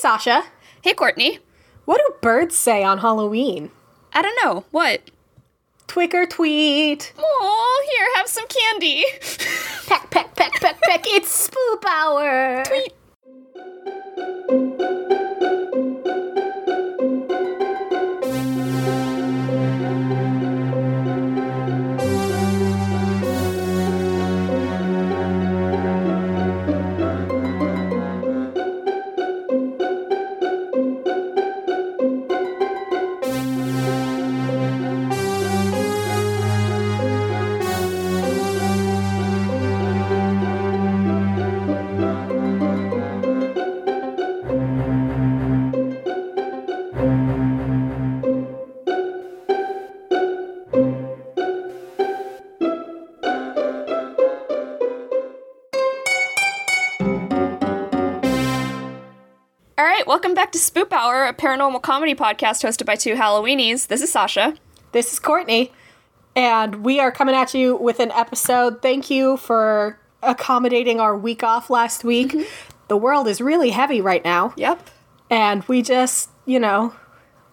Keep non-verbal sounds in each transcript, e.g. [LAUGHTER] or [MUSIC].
Sasha. Hey, Courtney. What do birds say on Halloween? I don't know. What? Twick or tweet. Oh, here, have some candy. Peck, peck, peck, peck, peck. It's spoop hour. Tweet. A paranormal comedy podcast hosted by two Halloweenies. This is Sasha. This is Courtney, and we are coming at you with an episode. Thank you for accommodating our week off last week. Mm-hmm. The world is really heavy right now, Yep. and we just, you know,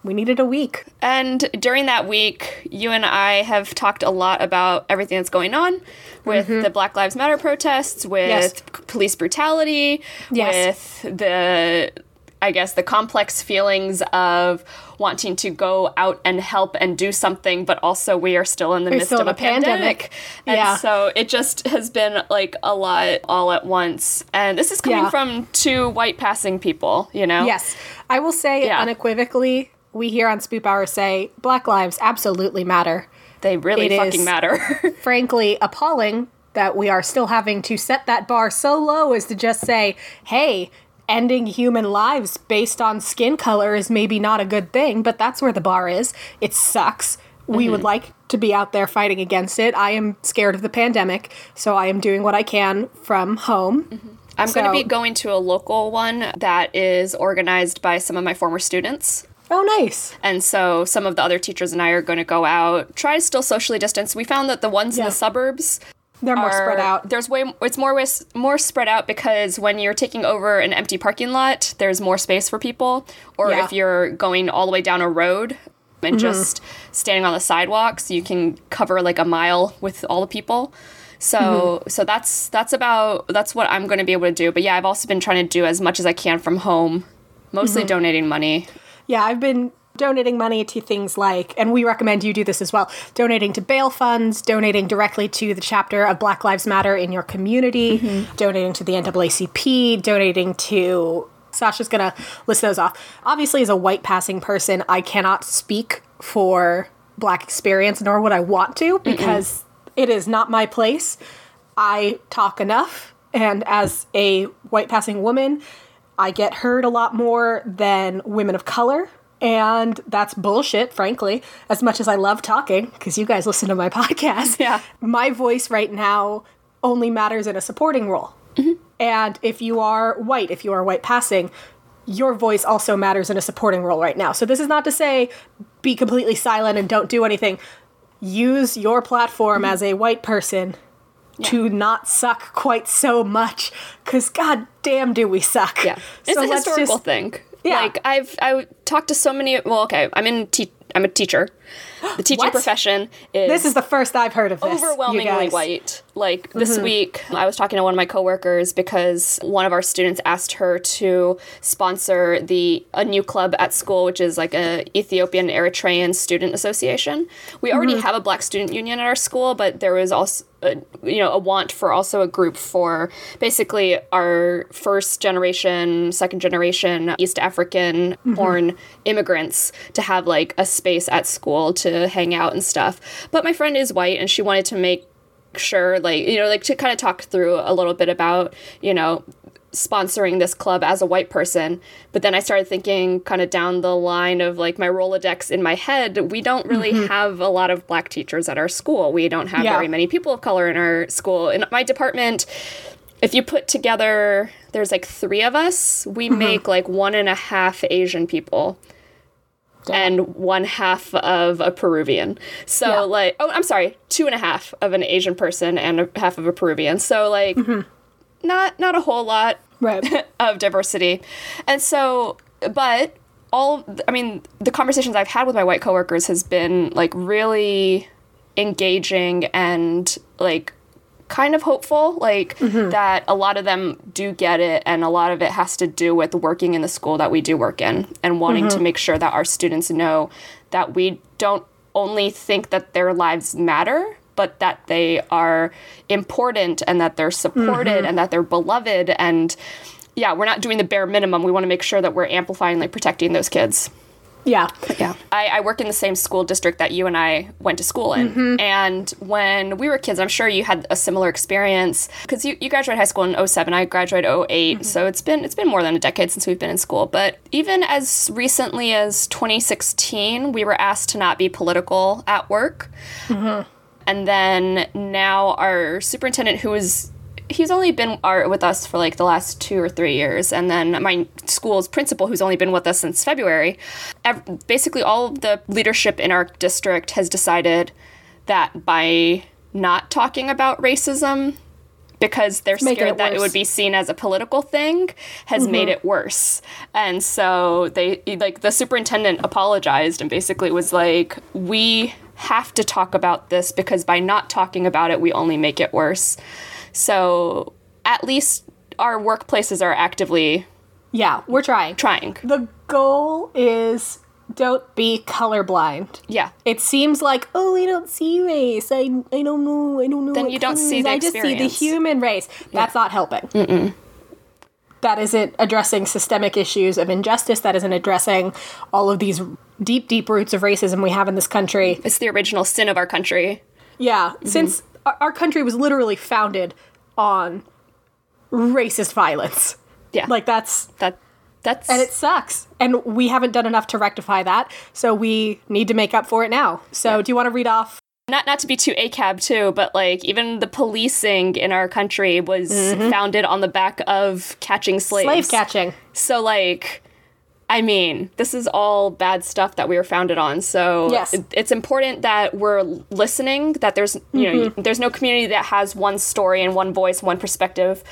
we needed a week. And during that week, you and I have talked a lot about everything that's going on with mm-hmm. the Black Lives Matter protests, with Yes. police brutality, Yes. with the, I guess, the complex feelings of wanting to go out and help and do something, but also we are still in the midst of a pandemic. pandemic. And Yeah. so it just has been like a lot all at once. And this is coming Yeah. from two white passing people, you know? Yes, I will say Yeah. unequivocally, we here on Spoop Hour say Black lives absolutely matter. They really It fucking matter. [LAUGHS] frankly appalling that we are still having to set that bar so low as to just say, hey, ending human lives based on skin color is maybe not a good thing, but that's where the bar is. It sucks. We would mm-hmm. like to be out there fighting against it. I am scared of the pandemic, so I am doing what I can from home. Mm-hmm. I'm going to be going to a local one that is organized by some of my former students. Oh, nice. And so some of the other teachers and I are going to go out, try to still socially distance. We found that the ones in the suburbs They're more are spread out. There's way it's more more spread out because when you're taking over an empty parking lot, there's more space for people. Or Yeah. if you're going all the way down a road and Mm-hmm. just standing on the sidewalks, you can cover like a mile with all the people. So Mm-hmm. so that's that's about that's what I'm going to be able to do. But yeah, I've also been trying to do as much as I can from home, mostly Mm-hmm. donating money. Yeah, I've been donating money to things like, and we recommend you do this as well, donating to bail funds, donating directly to the chapter of Black Lives Matter in your community, mm-hmm. donating to the NAACP, donating to. Sasha's gonna list those off. Obviously, as a white passing person, I cannot speak for black experience, nor would I want to, because it is not my place. I talk enough, and as a white passing woman, I get heard a lot more than women of color. And that's bullshit, frankly. As much as I love talking, because you guys listen to my [LAUGHS] podcast, Yeah. my voice right now only matters in a supporting role. Mm-hmm. And if you are white, if you are white passing, your voice also matters in a supporting role right now. So this is not to say be completely silent and don't do anything. Use your platform mm-hmm. as a white person to not suck quite so much because god damn do we suck Yeah, it's So a let's historical just- thing. Yeah. like I've I talked to so many. Well, okay, I'm in. Te- I'm a teacher. The [GASPS] teaching profession is this is the first i've heard of this overwhelmingly white. Like this Mm-hmm. week, I was talking to one of my coworkers because one of our students asked her to sponsor the a new club at school, which is like a Ethiopian Eritrean Student Association. We already Mm-hmm. have a Black Student Union at our school, but there was also a, you know a want for also a group for basically our first generation, second generation East African Mm-hmm. born immigrants to have like a space at school to hang out and stuff. But my friend is white and she wanted to make sure like you know like to kind of talk through a little bit about you know sponsoring this club as a white person but then i started thinking kind of down the line of like my rolodex in my head we don't really mm-hmm. have a lot of black teachers at our school we don't have Yeah. very many people of color in our school in my department if you put together there's like three of us we mm-hmm. make like one and a half asian people and one half of a Peruvian. So Yeah. like, oh, I'm sorry, two and a half of an Asian person and a half of a Peruvian. So like, mm-hmm. not not a whole lot. Right. [LAUGHS] of diversity. And so, but all, I mean, the conversations I've had with my white coworkers has been like really engaging and like kind of hopeful like mm-hmm. that a lot of them do get it and a lot of it has to do with working in the school that we do work in and wanting to mm-hmm. make sure that our students know that we don't only think that their lives matter but that they are important and that they're supported mm-hmm. and that they're beloved and yeah we're not doing the bare minimum we want to make sure that we're amplifying like protecting those kids Yeah. yeah. I, I work in the same school district that you and I went to school in. Mm-hmm. And when we were kids, I'm sure you had a similar experience because you, you graduated high school in 07. I graduated 8 mm-hmm. So it's been it's been more than a decade since we've been in school. But even as recently as 2016, we were asked to not be political at work. And then now our superintendent, who is he's only been our, with us for like the last two or three years, and then my school's principal, who's only been with us since February. Ev- basically, all of the leadership in our district has decided that by not talking about racism because they're Make it scared that it would be seen as a political thing has mm-hmm. made it worse. And so they like the superintendent apologized and basically was like we have to talk about this because by not talking about it we only make it worse. So at least our workplaces are actively Yeah, we're trying. trying. The goal is don't be colorblind. Yeah. It seems like, oh, I don't see race. I, I don't know. I don't know. Then you don't see the I just see the human race. That's not helping. That isn't addressing systemic issues of injustice. That isn't addressing all of these deep, deep roots of racism we have in this country. It's the original sin of our country. Yeah, Mm-hmm. since our, our country was literally founded on racist violence. Yeah. Like that's that that's and it sucks. And we haven't done enough to rectify that. So we need to make up for it now. So do you want to read off? not not to be too ACAB too, but like even the policing in our country was founded on the back of catching slaves. Slave catching. So like I mean, this is all bad stuff that we were founded on. So Yes. it- it's important that we're listening, that there's you know, mm-hmm. there's no community that has one story and one voice, one perspective.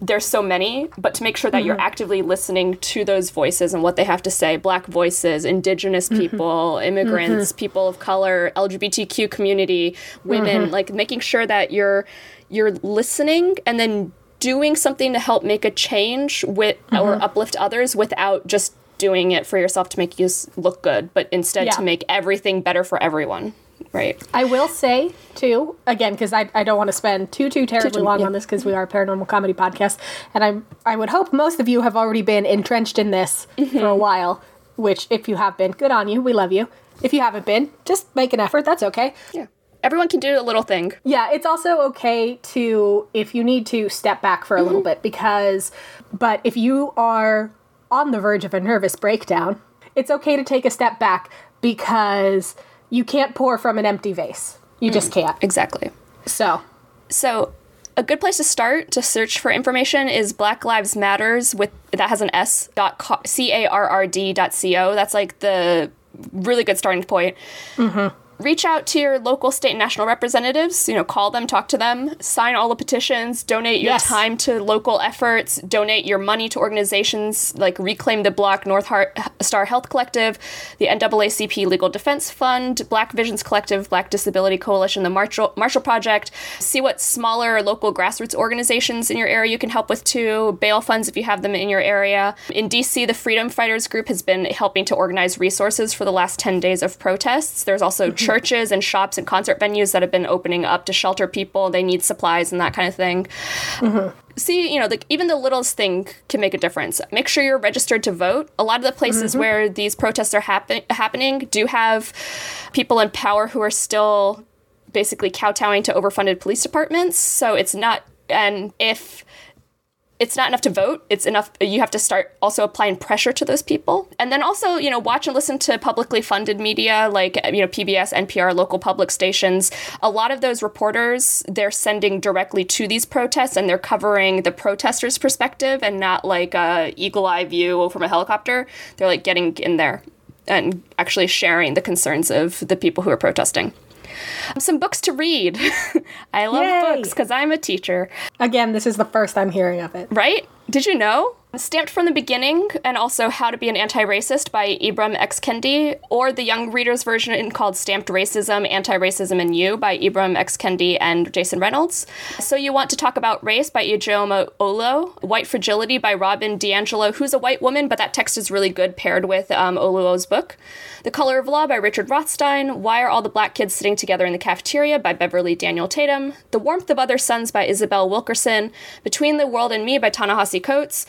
There's so many, but to make sure that you're mm-hmm. actively listening to those voices and what they have to say, black voices, indigenous mm-hmm. people, immigrants, people of color, LGBTQ community, women, like making sure that you're you're listening and then doing something to help make a change with or uplift others without just doing it for yourself to make you look good, but instead Yeah. to make everything better for everyone. Right. I will say too again because I, I don't want to spend too too terribly too- long yeah. on this because we are a paranormal comedy podcast and I'm I would hope most of you have already been entrenched in this Mm-hmm. for a while. Which if you have been, good on you. We love you. If you haven't been, just make an effort. That's okay. Yeah. Everyone can do a little thing. Yeah, it's also okay to, if you need to, step back for a little bit because, but if you are on the verge of a nervous breakdown, it's okay to take a step back because you can't pour from an empty vase. You just mm, can't. Exactly. So, So, a good place to start to search for information is Black Lives Matters with that has an S dot c a r r d dot c o. That's like the really good starting point. Mm-hmm. Reach out to your local, state, and national representatives. You know, call them, talk to them, sign all the petitions, donate your Yes. time to local efforts, donate your money to organizations like Reclaim the Block, North Heart, Star Health Collective, the NAACP Legal Defense Fund, Black Visions Collective, Black Disability Coalition, the Marshall, Marshall Project. See what smaller local grassroots organizations in your area you can help with too. Bail funds if you have them in your area. In DC, the Freedom Fighters Group has been helping to organize resources for the last 10 days of protests. There's also mm-hmm. Churches and shops and concert venues that have been opening up to shelter people. They need supplies and that kind of thing mm-hmm. see, you know, like even the littlest thing can make a difference. Make sure you're registered to vote. A lot of the places mm-hmm. where these protests are happen- happening do have people in power who are still basically kowtowing to overfunded police departments. So it's not, and if it's not enough to vote, it's enough, you have to start also applying pressure to those people. And then also, you know, watch and listen to publicly funded media like, you know, PBS, NPR, local public stations. A lot of those reporters, they're sending directly to these protests and they're covering the protesters' perspective and not like a eagle eye view from a helicopter. They're like getting in there and actually sharing the concerns of the people who are protesting. Some books to read. [LAUGHS] I love Yay. books because I'm a teacher, again, this is the first I'm hearing of it. right? Did you know? Stamped from the Beginning and also How to Be an Anti Racist by Ibram X. Kendi, or the young readers version called Stamped Racism, Anti Racism and You by Ibram X. Kendi and Jason Reynolds. So You Want to Talk About Race by Ijeoma Oluo, White Fragility by Robin DiAngelo, who's a white woman, but that text is really good paired with um, Oluo's book. The Color of Law by Richard Rothstein, Why Are All the Black Kids Sitting Together in the Cafeteria by Beverly Daniel Tatum, The Warmth of Other Suns by Isabel Wilkerson, Between the World and Me by Ta-Nehisi Uh,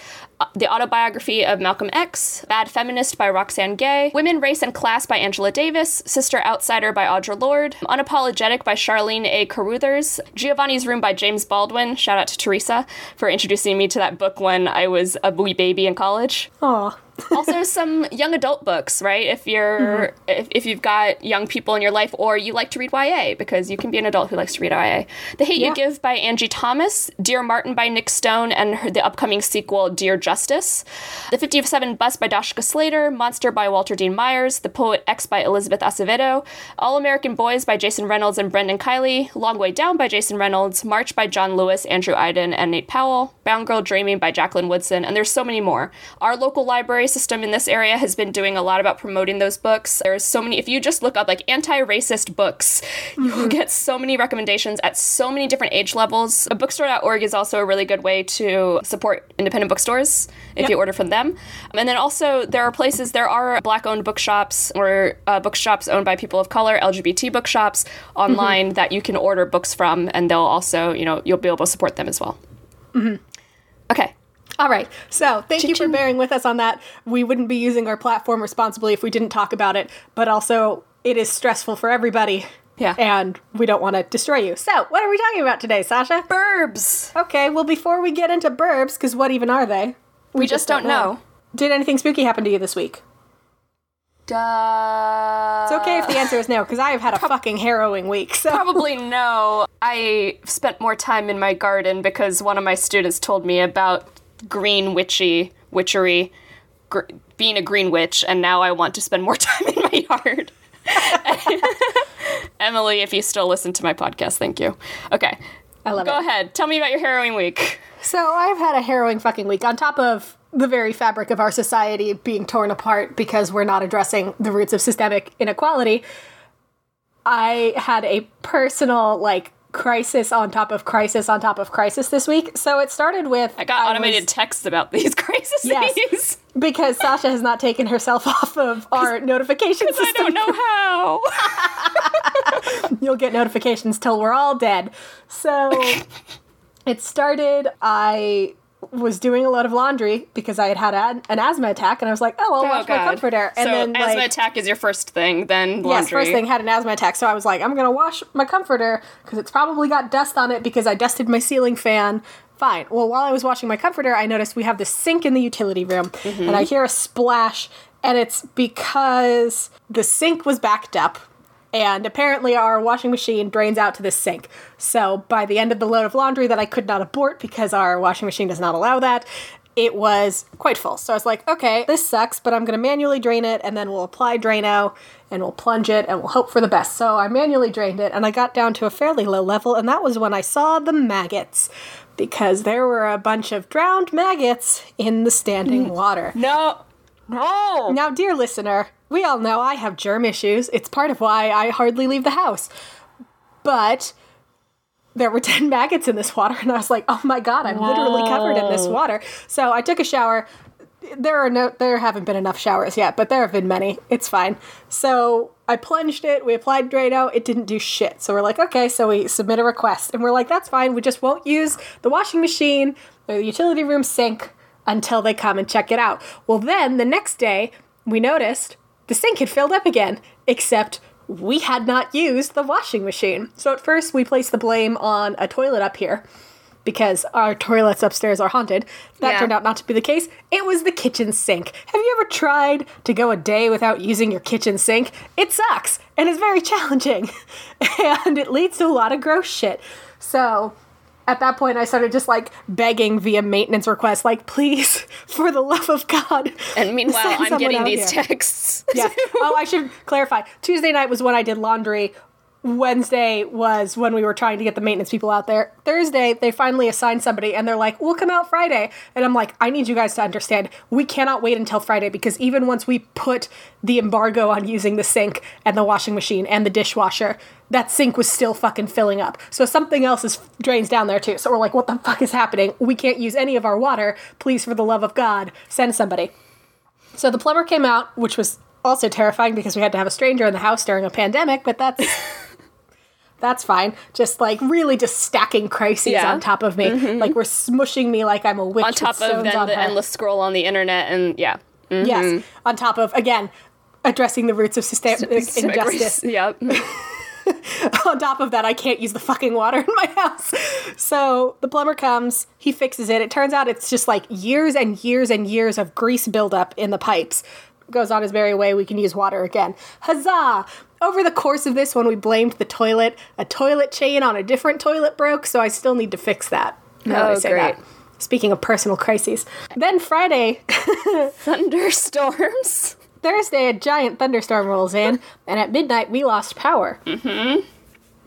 The Autobiography of Malcolm X, Bad Feminist by Roxane Gay, Women, Race, and Class by Angela Davis, Sister Outsider by Audre Lorde, Unapologetic by Charlene A. Carruthers, Giovanni's Room by James Baldwin. Shout out to Teresa for introducing me to that book when I was a wee baby in college. Aw. [LAUGHS] also some young adult books right if you're mm-hmm. if, if you've got young people in your life or you like to read ya because you can be an adult who likes to read ya the hate yeah. you give by angie thomas dear martin by nic stone and her, the upcoming sequel dear justice the 57 bus by dashka slater monster by walter dean myers the poet x by elizabeth acevedo all american boys by jason reynolds and brendan kiely long way down by jason reynolds march by john lewis andrew Aydin, and nate powell Brown girl dreaming by jacqueline woodson and there's so many more our local library library system in this area has been doing a lot about promoting those books. There's so many, if you just look up like anti racist books, mm-hmm. you will get so many recommendations at so many different age levels. Bookstore.org is also a really good way to support independent bookstores if yep. you order from them. And then also, there are places, there are black owned bookshops or uh, bookshops owned by people of color, LGBT bookshops online mm-hmm. that you can order books from, and they'll also, you know, you'll be able to support them as well. Mm-hmm. Okay. All right. So thank you for bearing with us on that. We wouldn't be using our platform responsibly if we didn't talk about it, but also it is stressful for everybody. Yeah. And we don't want to destroy you. So, what are we talking about today, Sasha? Burbs. Okay, well, before we get into burbs, because what even are they? We, we just, just, don't, know. know. Did anything spooky happen to you this week? Duh. It's okay if the answer is no, because I have had a Pro- fucking harrowing week. So. Probably [LAUGHS] no. I spent more time in my garden because one of my students told me about green witchy witchery, gr- being a green witch, and now I want to spend more [LAUGHS] time in my yard. [LAUGHS] Emily, if you still listen to my podcast, thank you. Okay. I love Go it. ahead. Tell me about your harrowing week. So I've had a harrowing fucking week. On top of the very fabric of our society being torn apart because we're not addressing the roots of systemic inequality, I had a personal, like, crisis on top of crisis on top of crisis this week. So it started with I got automated was, texts about these [LAUGHS] crises. Yes, because Sasha has not taken herself [LAUGHS] off of our notification system. I don't know how. [LAUGHS] You'll get notifications till we're all dead. So it started. I was doing a lot of laundry because I had had an, an asthma attack, and I was like, "Oh, I'll oh, wash God. my comforter." And so then asthma like, attack is your first thing, then laundry. Yes, first thing had an asthma attack, so I was like, "I'm gonna wash my comforter because it's probably got dust on it because I dusted my ceiling fan." Fine. Well, while I was washing my comforter, I noticed we have this sink in the utility room, mm-hmm. and I hear a splash, and it's because the sink was backed up and apparently our washing machine drains out to this sink. So by the end of the load of laundry that I could not abort because our washing machine does not allow that, it was quite full. So I was like, okay, this sucks, but I'm going to manually drain it and then we'll apply Drano and we'll plunge it and we'll hope for the best. So I manually drained it and I got down to a fairly low level and that was when I saw the maggots because there were a bunch of drowned maggots in the standing mm. water. No. No. Now, dear listener, we all know I have germ issues. It's part of why I hardly leave the house. But there were [LAUGHS] 10 maggots in this water, and I was like, oh my god, I'm Whoa. literally covered in this water. So I took a shower. There are no there haven't been enough showers yet, but there have been many. It's fine. So I plunged it, we applied Drano, it didn't do shit. So we're like, okay, so we submit a request. And we're like, that's fine, we just won't use the washing machine or the utility room sink until they come and check it out. Well, then the next day, we noticed the sink had filled up again, except we had not used the washing machine. So at first, we placed the blame on a toilet up here because our toilets upstairs are haunted. That yeah. turned out not to be the case. It was the kitchen sink. Have you ever tried to go a day without using your kitchen sink? It sucks and it's very [LAUGHS] challenging [LAUGHS] and it leads to a lot of gross shit. So at that point I started just like begging via maintenance requests, like, please, [LAUGHS] for the love of God. And [LAUGHS] meanwhile, I'm getting these here. texts. yeah. [LAUGHS] Oh, I should clarify. Tuesday night was when I did laundry. Wednesday was when we were trying to get the maintenance people out there. Thursday, they finally assigned somebody and they're like, we'll come out Friday. And I'm like, I need you guys to understand, we cannot wait until Friday because even once we put the embargo on using the sink and the washing machine and the dishwasher, that sink was still fucking filling up. So something else is drains down there too. So we're like, what the fuck is happening? We can't use any of our water. Please, for the love of God, send somebody. So the plumber came out, which was also terrifying because we had to have a stranger in the house during a pandemic, but that's [LAUGHS] that's fine. Just like really just stacking crises Yeah. on top of me. Like we're smushing me like I'm a witch. on top of then on the her. endless scroll on the internet and yeah. Mm-hmm. Yes. On top of again addressing the roots of systemic injustice. [LAUGHS] yep. [LAUGHS] on top of that, I can't use the fucking water in my house. So the plumber comes, he fixes it. It turns out it's just like years and years and years of grease buildup in the pipes. Goes on his merry way, we can use water again. Huzzah! Over the course of this, when we blamed the toilet, a toilet chain on a different toilet broke, so I still need to fix that. Now that I Oh, say great. that. Speaking of personal crises. Then Friday, [LAUGHS] Thunderstorms. Thursday, a giant thunderstorm rolls in, [LAUGHS] and at midnight, we lost power. Mm-hmm.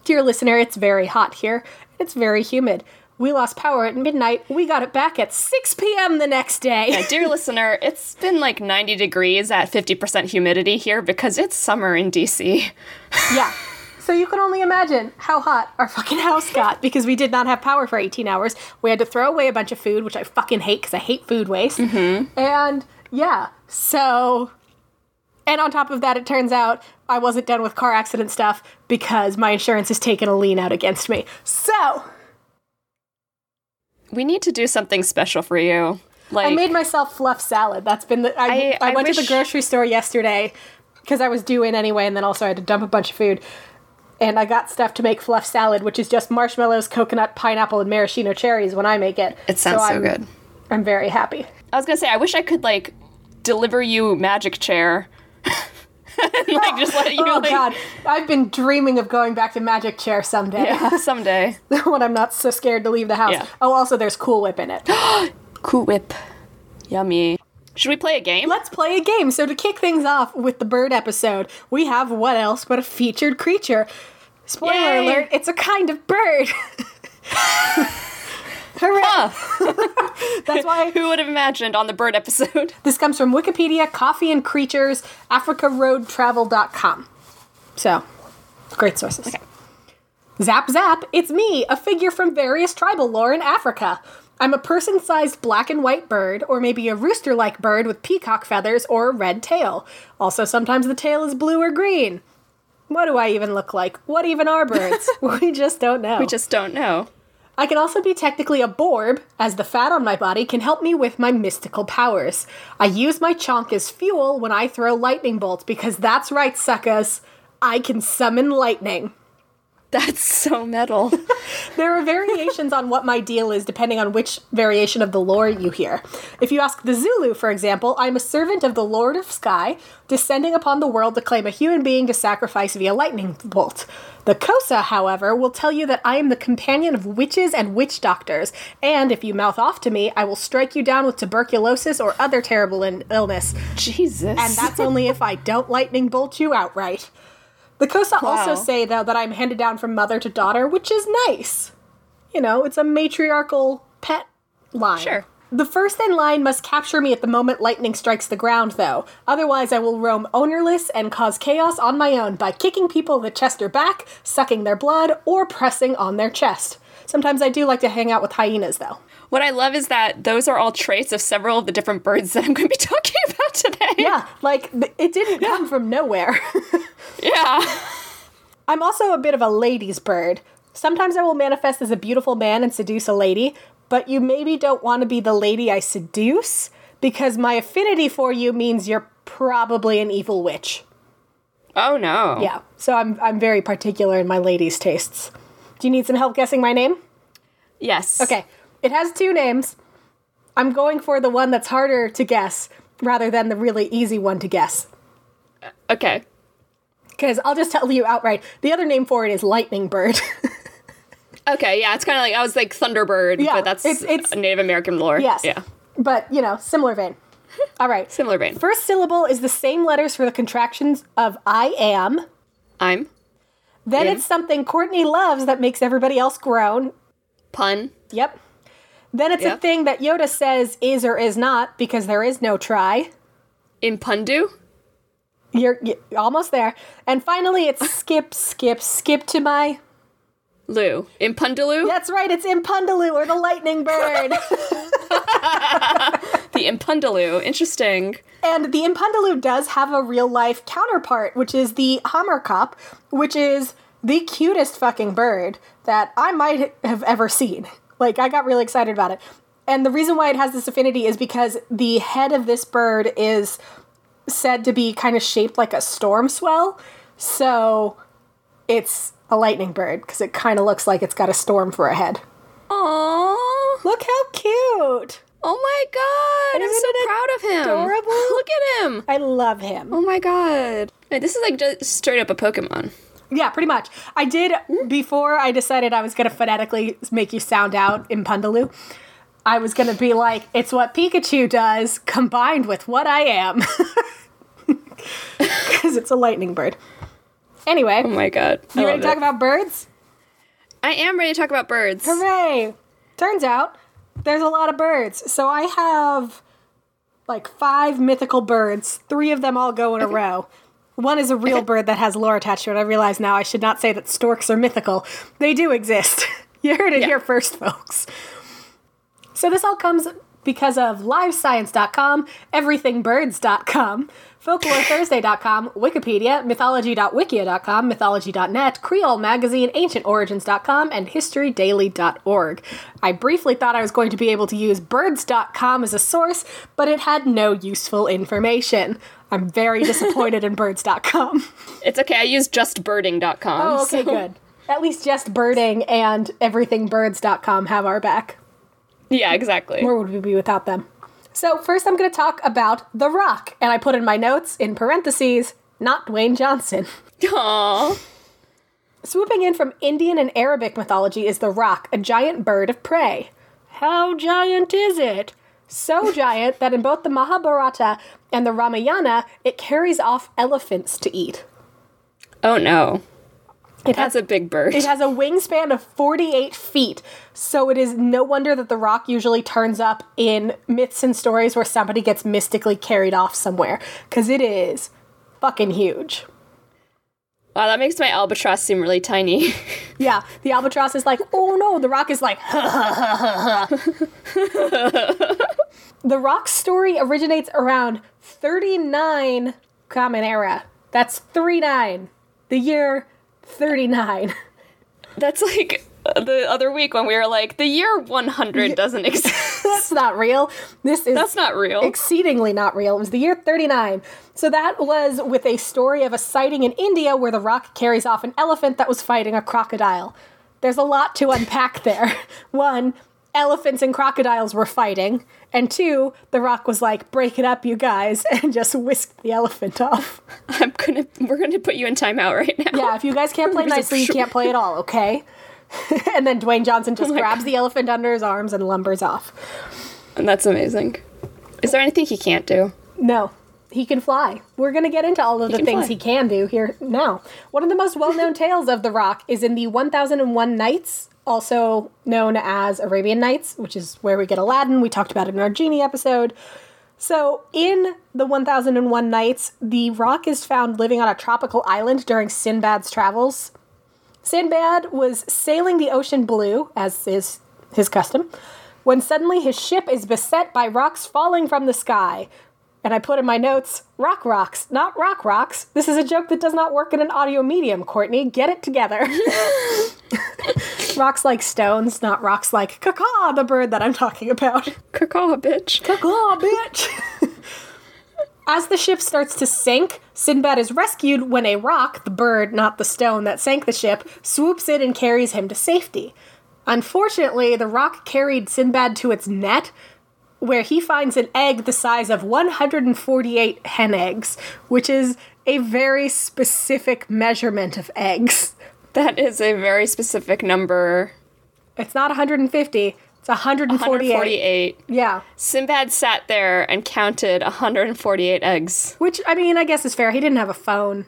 Dear listener, it's very hot here. It's very humid. We lost power at midnight. We got it back at 6 p.m. the next day. Yeah, dear [LAUGHS] listener, it's been like 90 degrees at 50% humidity here because it's summer in DC. yeah. So you can only imagine how hot our fucking house got because we did not have power for 18 hours. We had to throw away a bunch of food, which I fucking hate because I hate food waste. Mm-hmm. And yeah, so. And on top of that, it turns out I wasn't done with car accident stuff because my insurance has taken a lien out against me. So We need to do something special for you. Like I made myself fluff salad. That's been the. I, I- I, I went to the grocery store yesterday because I was due in anyway, and then also I had to dump a bunch of food. And I got stuff to make fluff salad, which is just marshmallows, coconut, pineapple, and maraschino cherries when I make it. It sounds so I'm, good. I'm very happy. I was gonna say, I wish I could like deliver you magic chair. [LAUGHS] like just let you oh like God, I've been dreaming of going back to Magic Chair someday yeah, [LAUGHS] someday. [LAUGHS] when I'm not so scared to leave the house. Yeah. Oh, also there's Cool Whip in it. [GASPS] Cool whip. Yummy. Should we play a game? Let's play a game. So to kick things off with the bird episode, we have what else but a featured creature. Spoiler Yay. alert, it's a kind of bird. Hooray! Huh. [LAUGHS] That's why [LAUGHS] Who would have imagined on the bird episode? [LAUGHS] this comes from Wikipedia, Coffee and Creatures, AfricaRoadTravel.com. So, great sources. Okay. Zap Zap, it's me, a figure from various tribal lore in Africa. I'm a person sized black and white bird, or maybe a rooster like bird with peacock feathers or a red tail. Also, sometimes the tail is blue or green. What do I even look like? What even are birds? we just don't know. We just don't know. I can also be technically a borb, as the fat on my body can help me with my mystical powers. I use my chonk as fuel when I throw lightning bolts, because that's right, suckers. I can summon lightning. That's so metal. [LAUGHS] There are variations on what my deal is depending on which variation of the lore you hear. If you ask the Zulu, for example, I'm a servant of the Lord of Sky, descending upon the world to claim a human being to sacrifice via lightning bolt. The Xhosa, however, will tell you that I am the companion of witches and witch doctors, and if you mouth off to me, I will strike you down with tuberculosis or other terrible in- illness. Jesus. And that's only if I don't lightning bolt you outright. The Xhosa also say, though, that I'm handed down from mother to daughter, which is nice. You know, it's a matriarchal pet line. Sure. The first in line must capture me at the moment lightning strikes the ground, though. Otherwise, I will roam ownerless and cause chaos on my own by kicking people in the chest or back, sucking their blood, or pressing on their chest. Sometimes I do like to hang out with hyenas, though. What I love is that those are all traits of several of the different birds that I'm going to be [LAUGHS] talking about today. Yeah, like, it didn't come from nowhere. [LAUGHS] Yeah. I'm also a bit of a ladies' bird. Sometimes I will manifest as a beautiful man and seduce a lady, but you maybe don't want to be the lady I seduce because my affinity for you means you're probably an evil witch. Oh no. Yeah, so I'm I'm very particular in my ladies' tastes. Do you need some help guessing my name? Yes. Okay, it has two names. I'm going for the one that's harder to guess rather than the really easy one to guess. Uh, okay. Because I'll just tell you outright the other name for it is lightning bird. [LAUGHS] Okay. Yeah. It's kind of like I was like Thunderbird, Yeah, but that's it's- it's- Native American lore. Yes. Yeah. But, you know, similar vein. [LAUGHS] All right. Similar vein. First syllable is the same letters for the contractions of I am, I'm. Then it's something Courtney loves that makes everybody else groan. Pun. Yep. Then it's a thing that Yoda says is or is not because there is no try. Impundu. You're, you're almost there. And finally, it's [LAUGHS] skip, skip, skip to my. Lou. Impundulu. That's right, it's Impundulu or the lightning bird. [LAUGHS] The Impundulu. Interesting. and the Impundulu does have a real life counterpart, which is the Hammerkop, which is the cutest fucking bird that I might have ever seen. Like, I got really excited about it. And the reason why it has this affinity is because the head of this bird is said to be kind of shaped like a storm swell. So it's a lightning bird because it kind of looks like it's got a storm for a head. Aww. Look how cute! Oh my god. I'm so proud of him. adorable? [LAUGHS] Look at him. I love him. Oh my god. This is like just straight up a Pokemon. Yeah, pretty much. I did before I decided I was going to phonetically make you sound out Impundulu. I was going to be like, it's what Pikachu does combined with what I am. [LAUGHS] Because it's a lightning bird. Anyway, Oh my god. I you ready love to talk it. about birds? I am ready to talk about birds. Hooray! Turns out there's a lot of birds. So I have like five mythical birds. Three of them all go in a row. One is a real bird that has lore attached to it. I realize now I should not say that storks are mythical. They do exist. [LAUGHS] you heard it Yeah. here first, folks. So this all comes because of livescience.com, everythingbirds.com, folklorethursday.com, Wikipedia, mythology.wikia.com, mythology.net, Creole Magazine, ancientorigins.com, and historydaily.org. I briefly thought I was going to be able to use birds.com as a source, but it had no useful information. I'm very [LAUGHS] disappointed in birds.com. It's okay. I use justbirding.com. Oh, okay, so- good. At least just birding and everythingbirds.com have our back. Yeah, exactly. Where would we be without them? So, first I'm going to talk about The Rock, and I put in my notes, in parentheses, not Dwayne Johnson. Aww. Swooping in from Indian and Arabic mythology is the rock, a giant bird of prey. How giant is it? So giant that in both the Mahabharata and the Ramayana, it carries off elephants to eat. Oh no. It That's has a big bird. It has a wingspan of 48 feet, so it is no wonder that the rock usually turns up in myths and stories where somebody gets mystically carried off somewhere, because it is fucking huge. wow, that makes my albatross seem really tiny. [LAUGHS] Yeah, the albatross is like, oh no, the rock is like, [LAUGHS] the rock story originates around 39 Common Era. That's 39. The year 39. [LAUGHS] That's like uh, the other week when we were like, the year 100 doesn't [LAUGHS] exist. That's not real. This is That's not real. exceedingly not real. It was the year 39. So that was with a story of a sighting in India where the rock carries off an elephant that was fighting a crocodile. There's a lot to unpack there. [LAUGHS] One, elephants and crocodiles were fighting. And two, the rock was like, break it up, you guys, [LAUGHS] and just whisked the elephant off. [LAUGHS] I'm gonna, we're gonna put you in timeout right now. Yeah, if you guys can't [LAUGHS] play nicely, you can't play at all, okay? and then Dwayne Johnson just Oh grabs God. the elephant under his arms and lumbers off. And that's amazing. Is there anything he can't do? No, he can fly. We're going to get into all of the things fly. he can do here now. One of the most well known tales of The Rock is in the 1001 Nights, also known as Arabian Nights, which is where we get Aladdin. We talked about it in our Genie episode. So, in the 1001 Nights, the rock is found living on a tropical island during Sinbad's travels. Sinbad was sailing the ocean blue, as is his custom, when suddenly his ship is beset by rocks falling from the sky. And I put in my notes, rock rocks, not rock rocks. This is a joke that does not work in an audio medium, Courtney. Get it together. [LAUGHS] rocks like stones, not rocks like caca, the bird that I'm talking about. Caw, bitch. Caca, bitch. As the ship starts to sink, Sinbad is rescued when a rock, the bird, not the stone that sank the ship, swoops in and carries him to safety. Unfortunately, the rock carried Sinbad to its net, where he finds an egg the size of 148 hen eggs, which is a very specific measurement of eggs. [LAUGHS] That is a very specific number. It's not 150, it's 148. 148. Yeah. Sinbad sat there and counted 148 eggs. Which, I mean, I guess is fair. He didn't have a phone.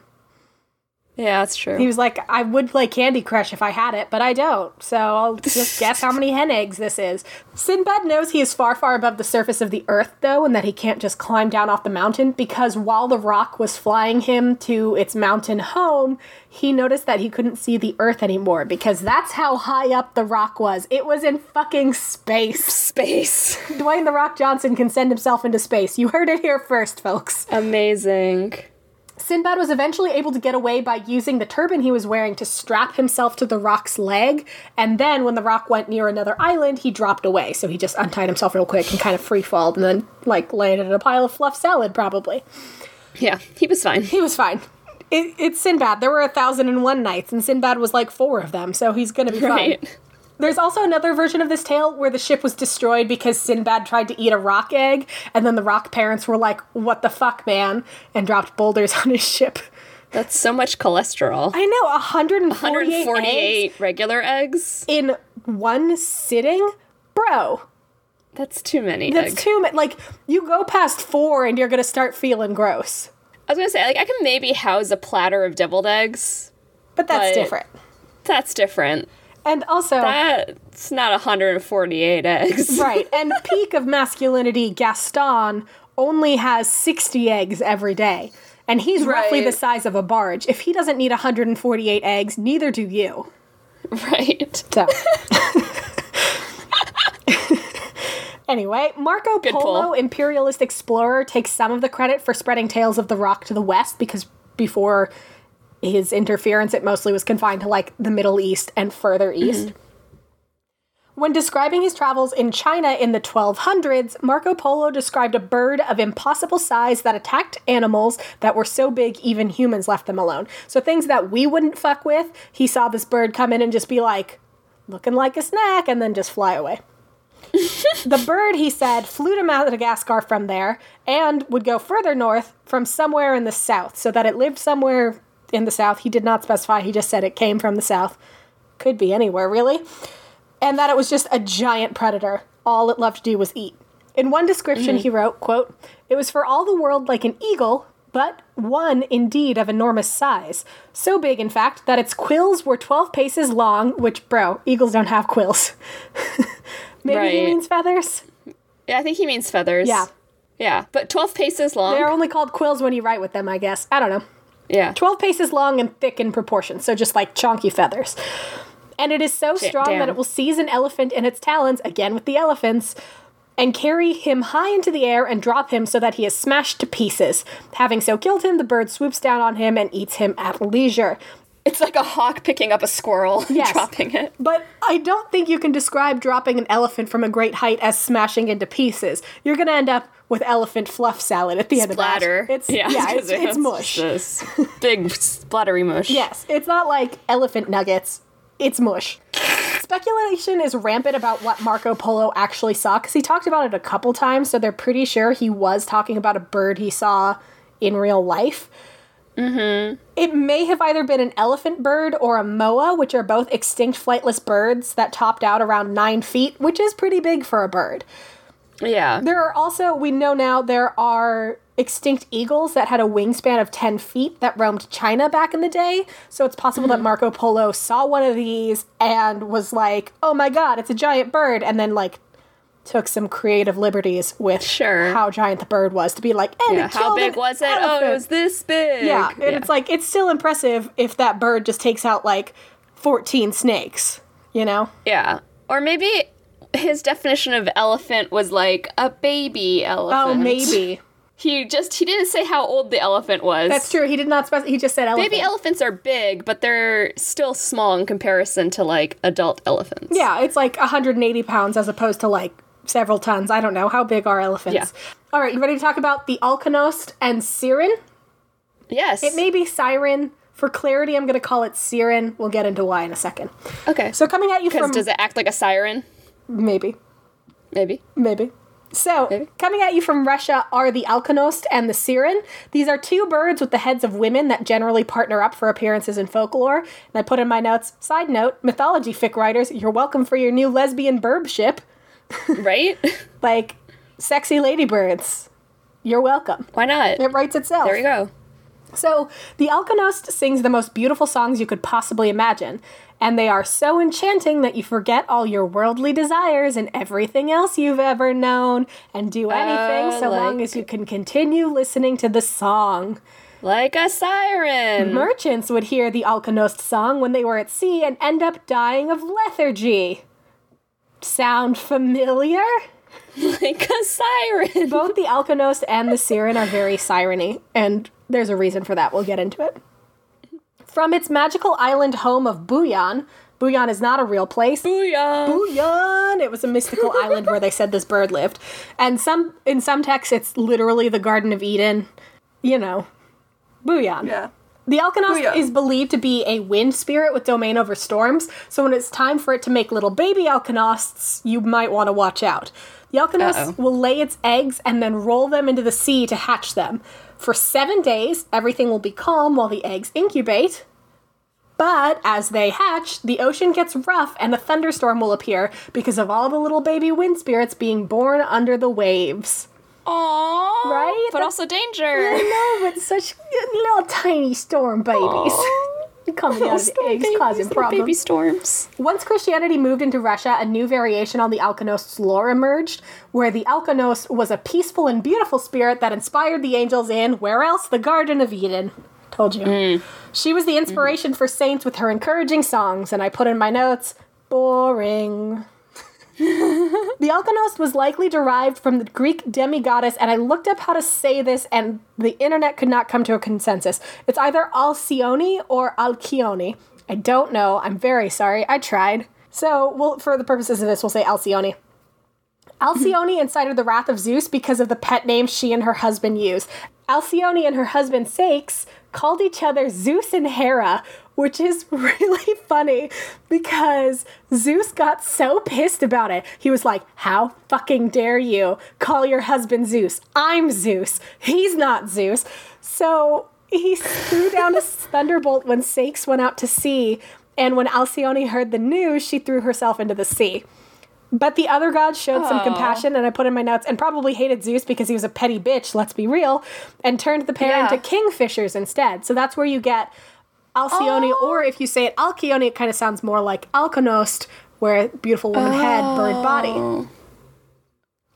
Yeah, that's true. He was like, I would play Candy Crush if I had it, but I don't. So I'll just [LAUGHS] guess how many hen eggs this is. Sinbad knows he is far, far above the surface of the earth, though, and that he can't just climb down off the mountain because while the rock was flying him to its mountain home, he noticed that he couldn't see the earth anymore because that's how high up the rock was. It was in fucking space. Space. Dwayne The Rock Johnson can send himself into space. You heard it here first, folks. Amazing. Sinbad was eventually able to get away by using the turban he was wearing to strap himself to the rock's leg, and then when the rock went near another island, he dropped away. So he just untied himself real quick and kind of free falled and then, like, landed in a pile of fluff salad, probably. Yeah, he was fine. He was fine. It, it's Sinbad. There were a thousand and one nights, and Sinbad was like four of them, so he's gonna be fine. There's also another version of this tale where the ship was destroyed because Sinbad tried to eat a rock egg, and then the rock parents were like, What the fuck, man? and dropped boulders [LAUGHS] on his ship. That's so much cholesterol. I know, 148, 148 eggs regular eggs? in one sitting? Bro, That's too many that's eggs. too many. Like, you go past four and you're gonna start feeling gross. I was gonna say, like, I can maybe house a platter of deviled eggs. But that's But- different. That's different. And also, That's not 148 eggs. [LAUGHS] right, and peak of masculinity, Gaston only has 60 eggs every day. And he's roughly the size of a barge. If he doesn't need 148 eggs, neither do you. Right. So. [LAUGHS] anyway, Marco Good Polo, pull. imperialist explorer, takes some of the credit for spreading tales of the rock to the west because before his interference, it mostly was confined to like the Middle East and further mm-hmm. east. When describing his travels in China in the 1200s, Marco Polo described a bird of impossible size that attacked animals that were so big even humans left them alone. So things that we wouldn't fuck with, he saw this bird come in and just be like, looking like a snack, and then just fly away. [LAUGHS] the bird, he said, flew to Madagascar from there and would go further north from somewhere in the south, so that it lived somewhere in the south. He did not specify, he just said it came from the south. Could be anywhere, really. And that it was just a giant predator. All it loved to do was eat. In one description, mm. he wrote, quote, It was for all the world like an eagle, but one indeed of enormous size. So big, in fact, that its quills were 12 paces long, which, bro, eagles don't have quills. [LAUGHS] Maybe he means feathers? Yeah, I think he means feathers. Yeah. Yeah, but 12 paces long. They're only called quills when you write with them, I guess. I don't know. Yeah. 12 paces long and thick in proportion, so just like chonky feathers. And it is so strong damn. that it will seize an elephant in its talons, again with the elephants, and carry him high into the air and drop him so that he is smashed to pieces. Having so killed him, the bird swoops down on him and eats him at leisure. It's like a hawk picking up a squirrel and Yes. dropping it. But I don't think you can describe dropping an elephant from a great height as smashing into pieces. You're gonna end up with elephant fluff salad at the end Splatter. of that. It's yeah, yeah, it's, it's mush. This big splattery mush. Yes, it's not like elephant nuggets. It's mush. Speculation is rampant about what Marco Polo actually saw because he talked about it a couple times, so they're pretty sure he was talking about a bird he saw in real life. Mm-hmm. It may have either been an elephant bird or a moa, which are both extinct flightless birds that topped out around nine feet, which is pretty big for a bird. Yeah. There are also, we know now, there are extinct eagles that had a wingspan of 10 feet that roamed China back in the day. So it's possible that Marco Polo saw one of these and was like, oh my god, it's a giant bird. And then, like, took some creative liberties with Sure. how giant the bird was to be like, and Yeah, How big was it? Oh, it was this big. Yeah, and it's like, it's still impressive if that bird just takes out like 14 snakes, you know? Yeah. Or maybe his definition of elephant was like a baby oh, elephant. Oh, maybe. [LAUGHS] He just he didn't say how old the elephant was. That's true. He did not specify, he just said elephant. Baby elephants are big, but they're still small in comparison to like adult elephants. Yeah, it's like 180 pounds as opposed to like several tons. I don't know. How big are elephants? Yeah. All right, you ready to talk about the Alkonost and Siren? Yes. It may be Siren. For clarity, I'm going to call it Siren. We'll get into why in a second. okay. So coming at you from does it act like a siren? maybe, Maybe. maybe. So, Maybe. coming at you from Russia are the Alkonost and the Siren. These are two birds with the heads of women that generally partner up for appearances in folklore. And I put in my notes, side note, mythology fic writers, you're welcome for your new lesbian burb ship. [LAUGHS] right? Like, sexy ladybirds. You're welcome. Why not? It writes itself. There you go. So, the Alkonost sings the most beautiful songs you could possibly imagine, and they are so enchanting that you forget all your worldly desires and everything else you've ever known and do uh, anything Oh, so long as you can continue listening to the song. Like a siren. Merchants would hear the Alkonost song when they were at sea and end up dying of lethargy. Sound familiar? like a siren. Both the Alkonost and the Siren are very sireny, and there's a reason for that. We'll get into it. From its magical island home of Buyan, Buyan is not a real place. Booyah. Buyan! It was a mystical [LAUGHS] island where they said this bird lived. And some in some texts it's literally the Garden of Eden. You know. Buyan. Yeah. The Alkonost Booyah. is believed to be a wind spirit with domain over storms, so when it's time for it to make little baby Alkonosts, you might want to watch out. The Alkonost Uh-oh. will lay its eggs and then roll them into the sea to hatch them. For seven days, everything will be calm while the eggs incubate. But as they hatch, the ocean gets rough and a thunderstorm will appear because of all the little baby wind spirits being born under the waves. Aww. Right? But also danger. I know, but such little tiny storm babies. [LAUGHS] Coming out of the eggs, causing Baby problems. storms. Once Christianity moved into Russia, a new variation on the Alkonost's lore emerged, where the Alkonost was a peaceful and beautiful spirit that inspired the angels in where else? The Garden of Eden. Told you. Hmm. She was the inspiration for saints with her encouraging songs, and I put in my notes, boring. The Alkonost was likely derived from the Greek demigoddess, and I looked up how to say this, and the internet could not come to a consensus. It's either Alcyone or Alcyone. I don't know. I'm very sorry. I tried. So, we'll, for the purposes of this, we'll say Alcyone. Alcyone [LAUGHS] incited the wrath of Zeus because of the pet name she and her husband used. Alcyone and her husband Ceyx called each other Zeus and Hera, which is [LAUGHS] really funny because Zeus got so pissed about it. He was like, How fucking dare you call your husband Zeus? I'm Zeus. He's not Zeus. So he [LAUGHS] threw down a thunderbolt when Ceyx went out to sea, and when Alcyone heard the news, she threw herself into the sea. But the other gods showed some compassion, and I put in my notes, and probably hated Zeus because he was a petty bitch, let's be real, and turned the pair Yeah. into kingfishers instead. So that's where you get Alcyone, or oh. if you say it Alcyone, it kind of sounds more like Alkonost, where beautiful woman head, bird oh. body.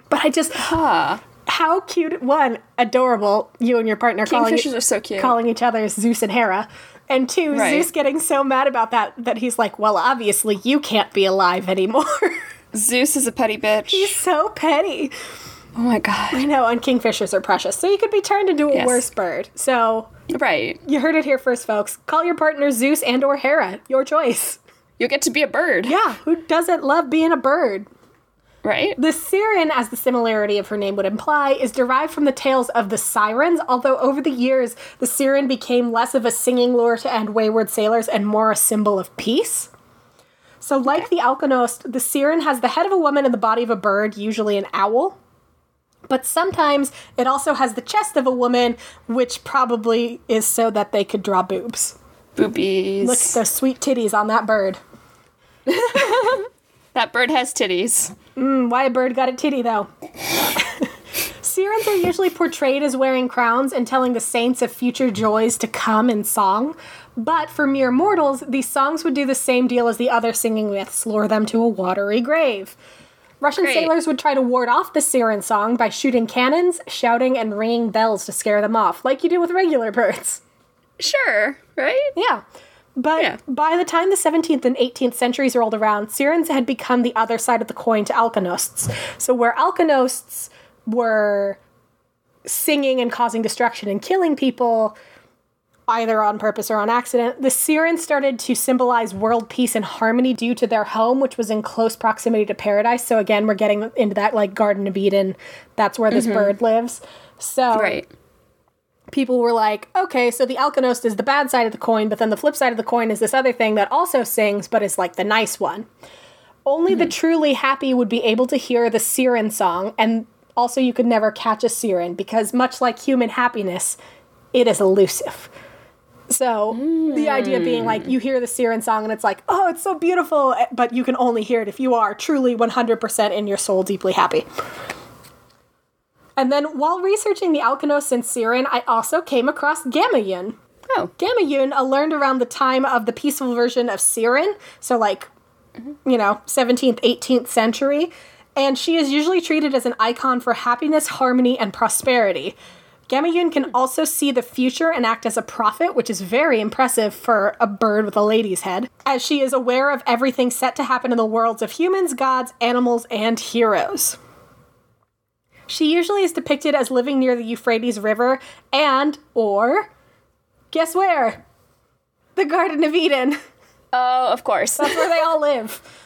But I just, Huh. how cute, one, adorable, you and your partner calling, are so cute. calling each other Zeus and Hera. And two, Right. Zeus getting so mad about that that he's like, well, obviously you can't be alive anymore. [LAUGHS] Zeus is a petty bitch. He's so petty. oh my god. I know, and kingfishers are precious. So you could be turned into a Yes. worse bird. So Right. you heard it here first, folks. Call your partner Zeus and or Hera. Your choice. You get to be a bird. Yeah, who doesn't love being a bird? Right? The Siren, as the similarity of her name would imply, is derived from the tales of the sirens, although over the years, the Siren became less of a singing lure to end wayward sailors and more a symbol of peace. So, like the Alkonost, the Siren has the head of a woman and the body of a bird, usually an owl. But sometimes it also has the chest of a woman, which probably is so that they could draw boobs. Boobies. Look at those sweet titties on that bird. [LAUGHS] that bird has titties. Mm, why a bird got a titty, though? [LAUGHS] Sirens are usually portrayed as wearing crowns and telling the saints of future joys to come in song. But for mere mortals, these songs would do the same deal as the other singing myths lure them to a watery grave. Russian Great. sailors would try to ward off the siren song by shooting cannons, shouting, and ringing bells to scare them off, like you do with regular birds. Sure. Right? Yeah. But Yeah. by the time the 17th and 18th centuries rolled around, Sirens had become the other side of the coin to Alkonosts. So where Alkonosts were singing and causing destruction and killing people, either on purpose or on accident, the Sirens started to symbolize world peace and harmony due to their home, which was in close proximity to paradise. So again, we're getting into that like Garden of Eden. That's where this mm-hmm. bird lives. So Right. people were like, okay, so the Alkonost is the bad side of the coin, but then the flip side of the coin is this other thing that also sings, but is like the nice one. Only the hmm. truly happy would be able to hear the Siren song, and also you could never catch a Siren because, much like human happiness, it is elusive. So the idea being like you hear the Siren song and it's like, oh, it's so beautiful, eh, but you can only hear it if you are truly 100% in your soul deeply happy. And then while researching the Alkonost and Siren, I also came across Gamayun. Oh. Gamayun uh, learned around the time of the peaceful version of Siren, so like, you know, 17th, 18th century. And she is usually treated as an icon for happiness, harmony, and prosperity. Gamayun can also see the future and act as a prophet, which is very impressive for a bird with a lady's head, as she is aware of everything set to happen in the worlds of humans, gods, animals, and heroes. She usually is depicted as living near the Euphrates River and, or, guess where? The Garden of Eden. Oh, of course. That's where they all live. [LAUGHS]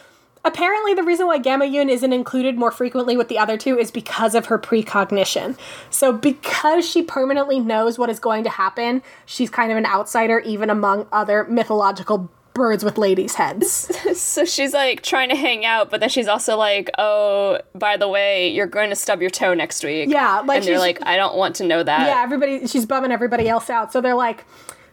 Apparently, the reason why Gamayun isn't included more frequently with the other two is because of her precognition. So, because she permanently knows what is going to happen, she's kind of an outsider, even among other mythological birds with ladies' heads. [LAUGHS] so she's like trying to hang out, but then she's also like, "Oh, by the way, you're going to stub your toe next week." Yeah, like and they're like, "I don't want to know that." yeah, everybody, she's bumming everybody else out. So they're like,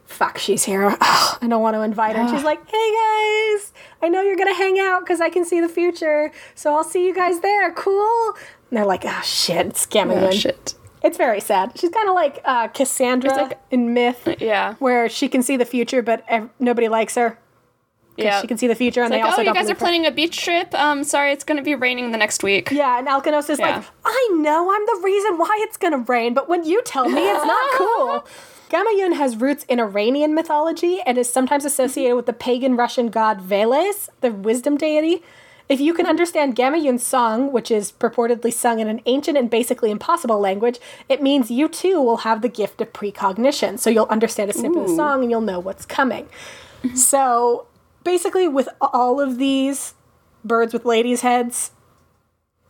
fuck, she's here. [SIGHS] I don't want to invite her. And she's like, [SIGHS] hey guys, I know you're going to hang out because I can see the future. So I'll see you guys there. Cool. And they're like, oh shit, scamming Oh, shit. It's very sad. She's kind of like uh, Cassandra like- in Myth, Yeah. where she can see the future, but ev- nobody likes her. Yeah. She can see the future, and Like, they also oh, you don't guys are planning a beach trip. Um, sorry, it's going to be raining the next week. Yeah, and Alkonost is Yeah. like, I know I'm the reason why it's gonna rain, but when you tell me, it's not [LAUGHS] cool. Gamayun has roots in Iranian mythology and is sometimes associated with the pagan Russian god Veles, the wisdom deity. If you can understand Gamayun's song, which is purportedly sung in an ancient and basically impossible language, it means you too will have the gift of precognition. So you'll understand a snippet of the song and you'll know what's coming. so basically, with all of these birds with ladies' heads,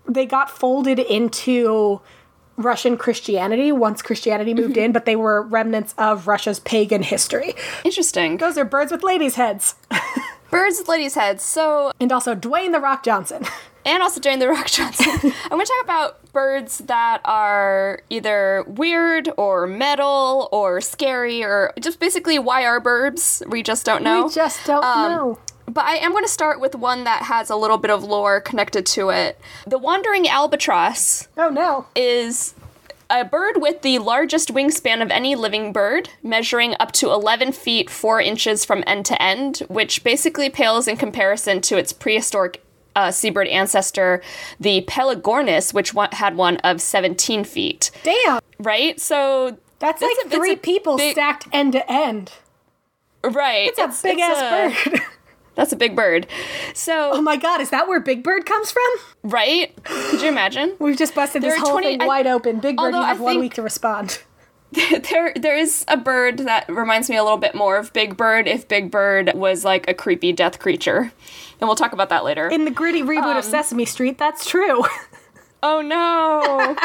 they got folded into Russian Christianity once Christianity moved in, [LAUGHS] but they were remnants of Russia's pagan history. Interesting. Those are birds with ladies' heads. [LAUGHS] Birds with ladies' heads. So, and also Dwayne the Rock Johnson. [LAUGHS] and also Dwayne the Rock Johnson. I'm going to talk about birds that are either weird or metal or scary or just basically why are birds? We just don't know. We just don't um, know. But I am going to start with one that has a little bit of lore connected to it. The wandering albatross Oh no. is a bird with the largest wingspan of any living bird, measuring up to 11 feet 4 inches from end to end, which basically pales in comparison to its prehistoric uh, seabird ancestor, the Pelagornis, which one, had one of 17 feet. Damn. Right? So That's It's like a- three people big- stacked end to end. right, It's a big ass bird. [LAUGHS] That's a big bird. So oh my god, is that where Big Bird comes from? right? Could you imagine? [GASPS] We've just busted this There are whole 20 thing I- wide open. Big Bird, you have one week to respond. [LAUGHS] [LAUGHS] there there is a bird that reminds me a little bit more of Big Bird if Big Bird was like a creepy death creature. And we'll talk about that later. In the gritty reboot Um, of Sesame Street, that's true. [LAUGHS] oh no.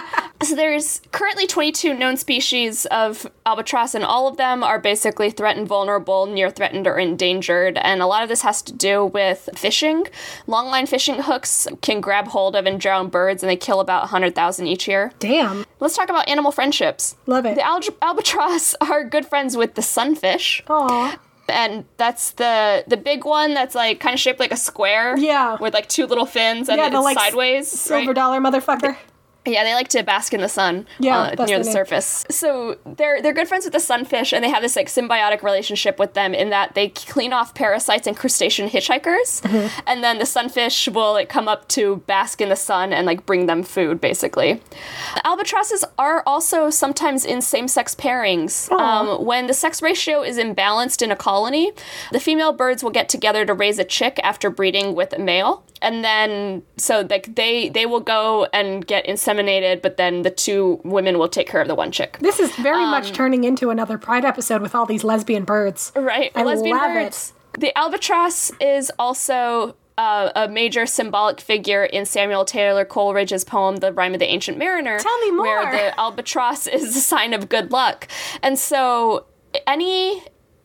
[LAUGHS] so there's currently 22 known species of albatross and all of them are basically threatened, vulnerable, near threatened or endangered and a lot of this has to do with fishing. Longline fishing hooks can grab hold of and drown birds and they kill about 100,000 each year. Damn. Let's talk about animal friendships. Love it. The albatross [LAUGHS] are good friends with the sunfish. Aw. And that's the the big one that's like kind of shaped like a square. Yeah. With like two little fins and Yeah, it's the, like, sideways. Silver right? dollar motherfucker. Yeah, they like to bask in the sun. Yeah, uh, near the surface. So they're they're good friends with the sunfish, and they have this like symbiotic relationship with them in that they clean off parasites and crustacean hitchhikers, Mm-hmm. and then the sunfish will like come up to bask in the sun and like bring them food, basically. Albatrosses are also sometimes in same-sex pairings. Um, when the sex ratio is imbalanced in a colony, the female birds will get together to raise a chick after breeding with a male and then so like they they will go and get inseminated but then the two women will take care of the one chick This is very Um, much turning into another Pride episode with all these lesbian birds. right I lesbian love birds the albatross is also uh, a major symbolic figure in Samuel Taylor Coleridge's poem "The Rime of the Ancient Mariner." Tell me more. Where the albatross [LAUGHS] is a sign of good luck, and so any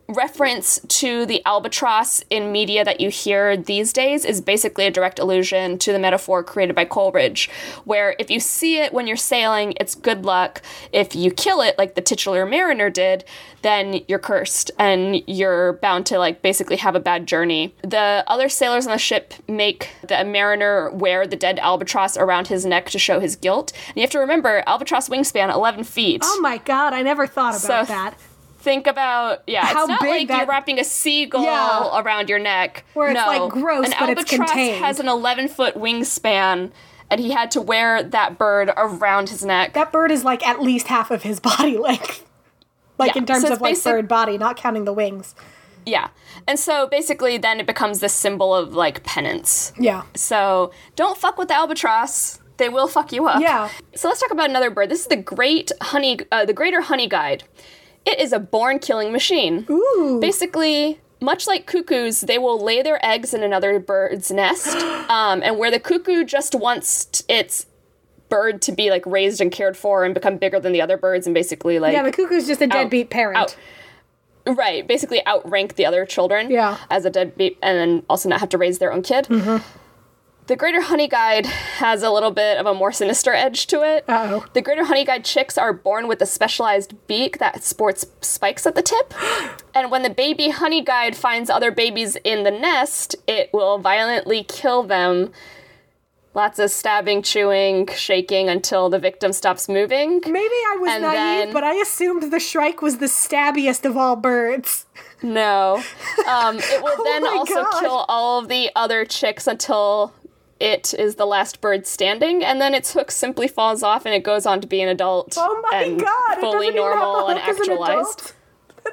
reference to the albatross in media that you hear these days is basically a direct allusion to the metaphor created by Coleridge, where if you see it when you're sailing, it's good luck. If you kill it, like the titular mariner did, then you're cursed and you're bound to like basically have a bad journey. The other sailors on the ship make the mariner wear the dead albatross around his neck to show his guilt. And you have to remember, albatross wingspan 11 feet. Oh my god, I never thought about So- that. Think about yeah How it's not big like that- you're wrapping a seagull Yeah. around your neck Where it's, no. like, gross, an but it's albatross contained. has an 11 foot wingspan and he had to wear that bird around his neck That bird is like at least half of his [LAUGHS] body length. Like Yeah, in terms so of like basic- bird body, not counting the wings. yeah and so basically then it becomes this symbol of like penance Yeah. so don't fuck with the albatross they will fuck you up Yeah. so let's talk about another bird this is the great honey uh, the greater honey guide it is a born killing machine Ooh. basically much like cuckoos they will lay their eggs in another bird's nest [GASPS] um, and where the cuckoo just wants t- its bird to be like raised and cared for and become bigger than the other birds and basically like Yeah, the cuckoo's just a deadbeat parent. out right basically outrank the other children Yeah. as a deadbeat and then also not have to raise their own kid the greater honey guide has a little bit of a more sinister edge to it Uh-oh. the greater honey guide chicks are born with a specialized beak that sports spikes at the tip [GASPS] and when the baby honey guide finds other babies in the nest it will violently kill them lots of stabbing chewing shaking until the victim stops moving Maybe I was And naive, then- but I assumed the shrike was the stabbiest of all birds. No. [LAUGHS] Um, it will then Oh my also God. kill all of the other chicks until it is the last bird standing, and then its hook simply falls off and it goes on to be an adult Oh my and god! fully it doesn't even have normal and hook as an actualized. adult.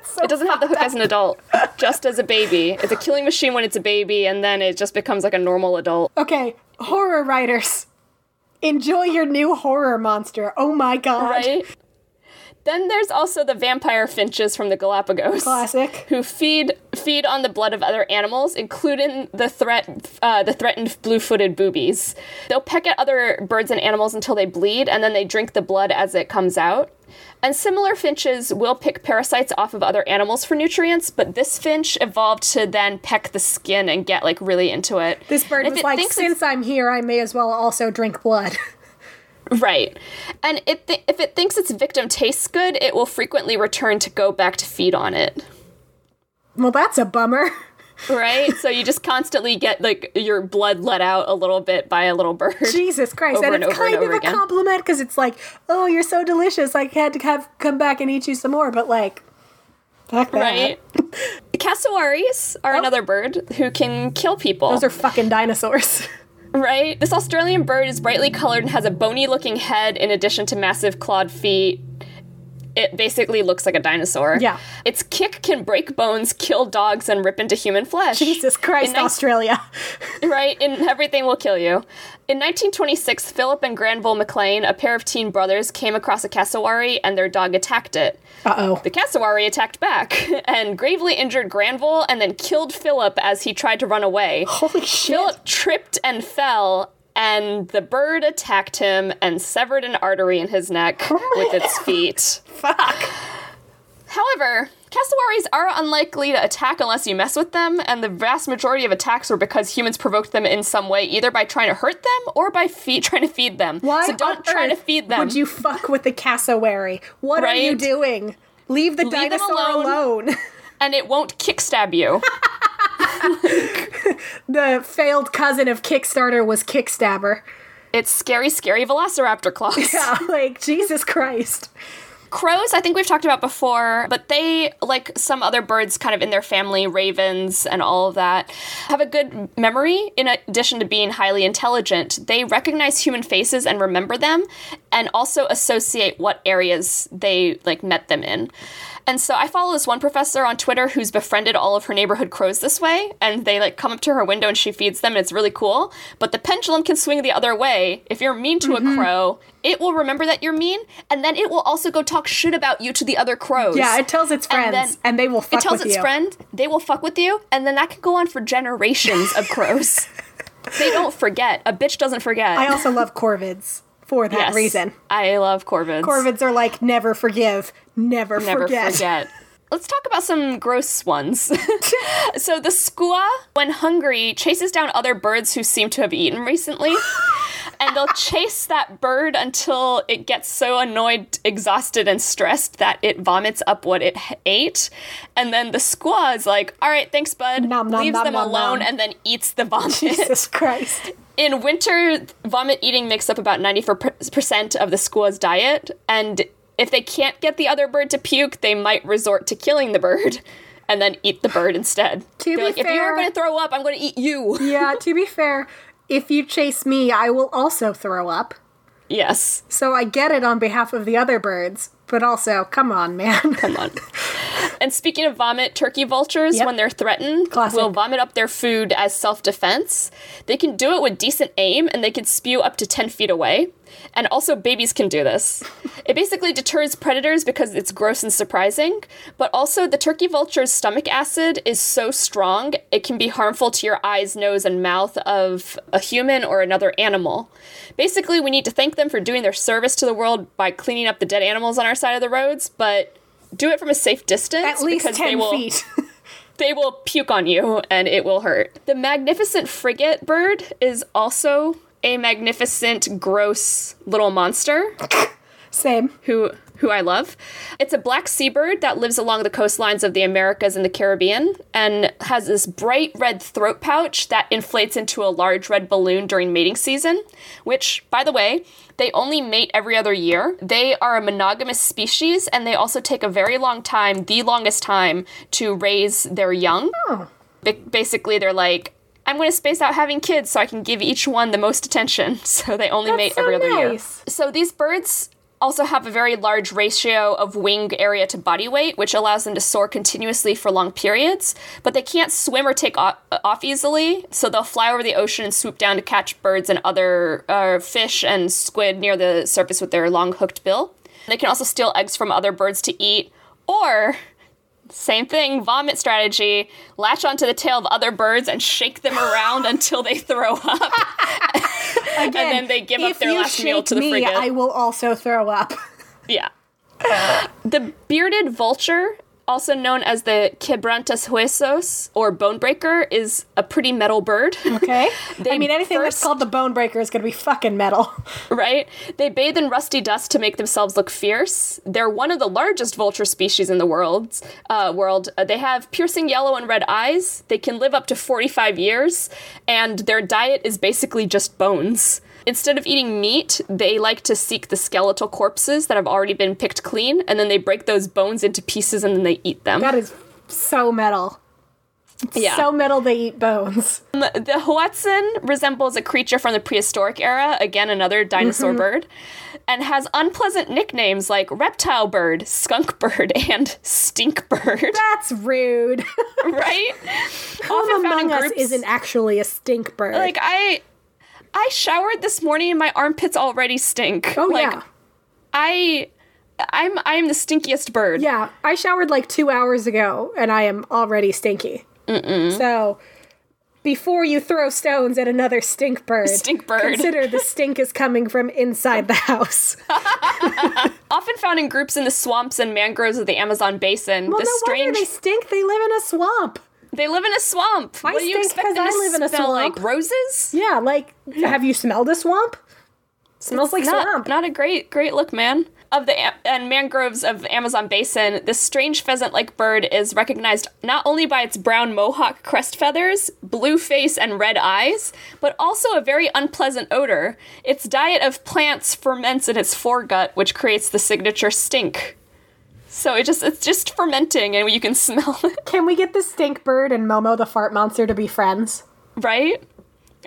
So It doesn't have the hook as an adult, just as a baby. It's a killing machine when it's a baby, and then it just becomes like a normal adult. Okay, horror writers. Enjoy your new horror monster. Oh my god. Right? Then there's also the vampire finches from the Galapagos. Classic. who feed feed on the blood of other animals, including the threat uh, the threatened blue-footed boobies. They'll peck at other birds and animals until they bleed, and then they drink the blood as it comes out. And similar finches will pick parasites off of other animals for nutrients, but this finch evolved to then peck the skin and get like really into it. This bird was it like, since I'm here, I may as well also drink blood. [LAUGHS] Right. And it th- if it thinks its victim tastes good, it will frequently return to go back to feed on it. well, that's a bummer. [LAUGHS] right? so you just constantly get like your blood let out a little bit by a little bird. Jesus Christ. And and it's over and kind of a again. compliment because it's like, oh, you're so delicious. I had to have come back and eat you some more, but like, fuck that. Right? [LAUGHS] Cassowaries are oh. another bird who can kill people. Those are fucking dinosaurs. [LAUGHS] right? This Australian bird is brightly colored and has a bony looking head in addition to massive clawed feet. It basically looks like a dinosaur. Yeah. Its kick can break bones, kill dogs, and rip into human flesh. Jesus Christ, Australia. [LAUGHS] right? And everything will kill you. In 1926, Philip and Granville McLean, a pair of teen brothers, came across a cassowary and their dog attacked it. Uh oh. The cassowary attacked back [LAUGHS] and gravely injured Granville and then killed Philip as he tried to run away. Holy shit. Philip tripped and fell, and the bird attacked him and severed an artery in his neck with its [LAUGHS] feet. Fuck. However, cassowaries are unlikely to attack unless you mess with them, and the vast majority of attacks were because humans provoked them in some way, either by trying to hurt them or by feed, trying to feed them. Why so don't try to feed them. Would you fuck with the cassowary? What are you doing? Leave the Leave dinosaur alone. alone. [LAUGHS] and it won't kickstab you. [LAUGHS] [LAUGHS] the failed cousin of Kickstarter was Kickstabber. it's scary, scary velociraptor claws. [LAUGHS] Yeah, like Jesus Christ. Crows, I think we've talked about before, but they, like some other birds kind of in their family, ravens and all of that, have a good memory in addition to being highly intelligent. They recognize human faces and remember them and also associate what areas they like met them in. And so I follow this one professor on Twitter who's befriended all of her neighborhood crows this way, and they like come up to her window and she feeds them, and it's really cool. But the pendulum can swing the other way. If you're mean to Mm-hmm. a crow, it will remember that you're mean, and then it will also go talk shit about you to the other crows. Yeah, it tells its friends, And and, then they will fuck it tells its you. friend, they will fuck with you, and then that can go on for generations of crows. [LAUGHS] they don't forget. A bitch doesn't forget. I also love corvids for that Yes, reason. I love corvids. Corvids are like never forgive, never, Never forget. forget. let's talk about some gross ones. [LAUGHS] so the skua, when hungry, chases down other birds who seem to have eaten recently. [LAUGHS] and they'll chase that bird until it gets so annoyed, exhausted, and stressed that it vomits up what it ate. And then the skua is like, all right, thanks, bud. Nom, nom, leaves nom, them nom, alone nom. and then eats the vomit. Jesus [LAUGHS] Christ. In winter, vomit eating makes up about 94% of the skua's diet. And if they can't get the other bird to puke, they might resort to killing the bird [LAUGHS] and then eat the bird instead. To They're be like, if you're going to throw up, I'm going to eat you. [LAUGHS] Yeah, to be fair, if you chase me, I will also throw up. yes. So I get it on behalf of the other birds, but also, come on, man. Come on. [LAUGHS] And speaking of vomit, turkey vultures, Yep. when they're threatened, Classic. will vomit up their food as self defense. They can do it with decent aim and they can spew up to 10 feet away. And also, babies can do this. [LAUGHS] it basically deters predators because it's gross and surprising, but also, the turkey vulture's stomach acid is so strong it can be harmful to your eyes, nose, and mouth of a human or another animal. Basically, we need to thank them for doing their service to the world by cleaning up the dead animals on our side of the roads, but do it from a safe distance At least because they 10 will feet. [LAUGHS] they will puke on you and it will hurt. The magnificent frigate bird is also a magnificent gross little monster [LAUGHS] Same. who who I love. It's a black seabird that lives along the coastlines of the Americas and the Caribbean and has this bright red throat pouch that inflates into a large red balloon during mating season, which by the way, they only mate every other year. They are a monogamous species and they also take a very long time, the longest time to raise their young. Oh. Ba- basically they're like I'm going to space out having kids so I can give each one the most attention. [LAUGHS] So they only mate so every other year. So these birds also have a very large ratio of wing area to body weight, which allows them to soar continuously for long periods. But they can't swim or take off easily, so they'll fly over the ocean and swoop down to catch birds and other uh, fish and squid near the surface with their long hooked bill. They can also steal eggs from other birds to eat, or same thing, vomit strategy. Latch onto the tail of other birds and shake them around until they throw up. [LAUGHS] Again, then they give up their last meal to the me, frigate. I will also throw up. [LAUGHS] Yeah. the bearded vulture, also known as the quebrantas huesos or bone breaker, is a pretty metal bird. Okay? [LAUGHS] I mean, anything that's called the bone breaker is going to be fucking metal. [LAUGHS] right? They bathe in rusty dust to make themselves look fierce. They're one of the largest vulture species in the world. Uh, world. Uh, they have piercing yellow and red eyes. They can live up to 45 years, and their diet is basically just bones. Instead of eating meat, they like to seek the skeletal corpses that have already been picked clean, and then they break those bones into pieces and then they eat them. That is so metal. yeah. So metal they eat bones. [LAUGHS] Um, the Hoatzin resembles a creature from the prehistoric era, again, another dinosaur mm-hmm. bird, and has unpleasant nicknames like reptile bird, skunk bird, [LAUGHS] and stink bird, That's rude. [LAUGHS] right? Who Often among us groups- isn't actually a stink bird? Like, I. I showered this morning and my armpits already stink. oh, like, yeah. I. I'm I'm the stinkiest bird. Yeah, I showered like two hours ago and I am already stinky. Mm-mm. So, before you throw stones at another stink bird, Stink bird. consider the [LAUGHS] stink is coming from inside the house. [LAUGHS] Often found in groups in the swamps and mangroves of the Amazon basin. Well, the no strange wonder they stink. They live in a swamp. They live in a swamp. I what do you expect them to I live in a smell swamp. like roses? Yeah, like, have you smelled a swamp? Smells like not, swamp. Not a great, great look, man. Of the and mangroves of the Amazon basin, this strange pheasant-like bird is recognized not only by its brown mohawk crest feathers, blue face, and red eyes, but also a very unpleasant odor. Its diet of plants ferments in its foregut, which creates the signature stink. So it just it's just fermenting, and you can [LAUGHS] smell it, Can we get the stink bird and Momo the fart monster to be friends? right?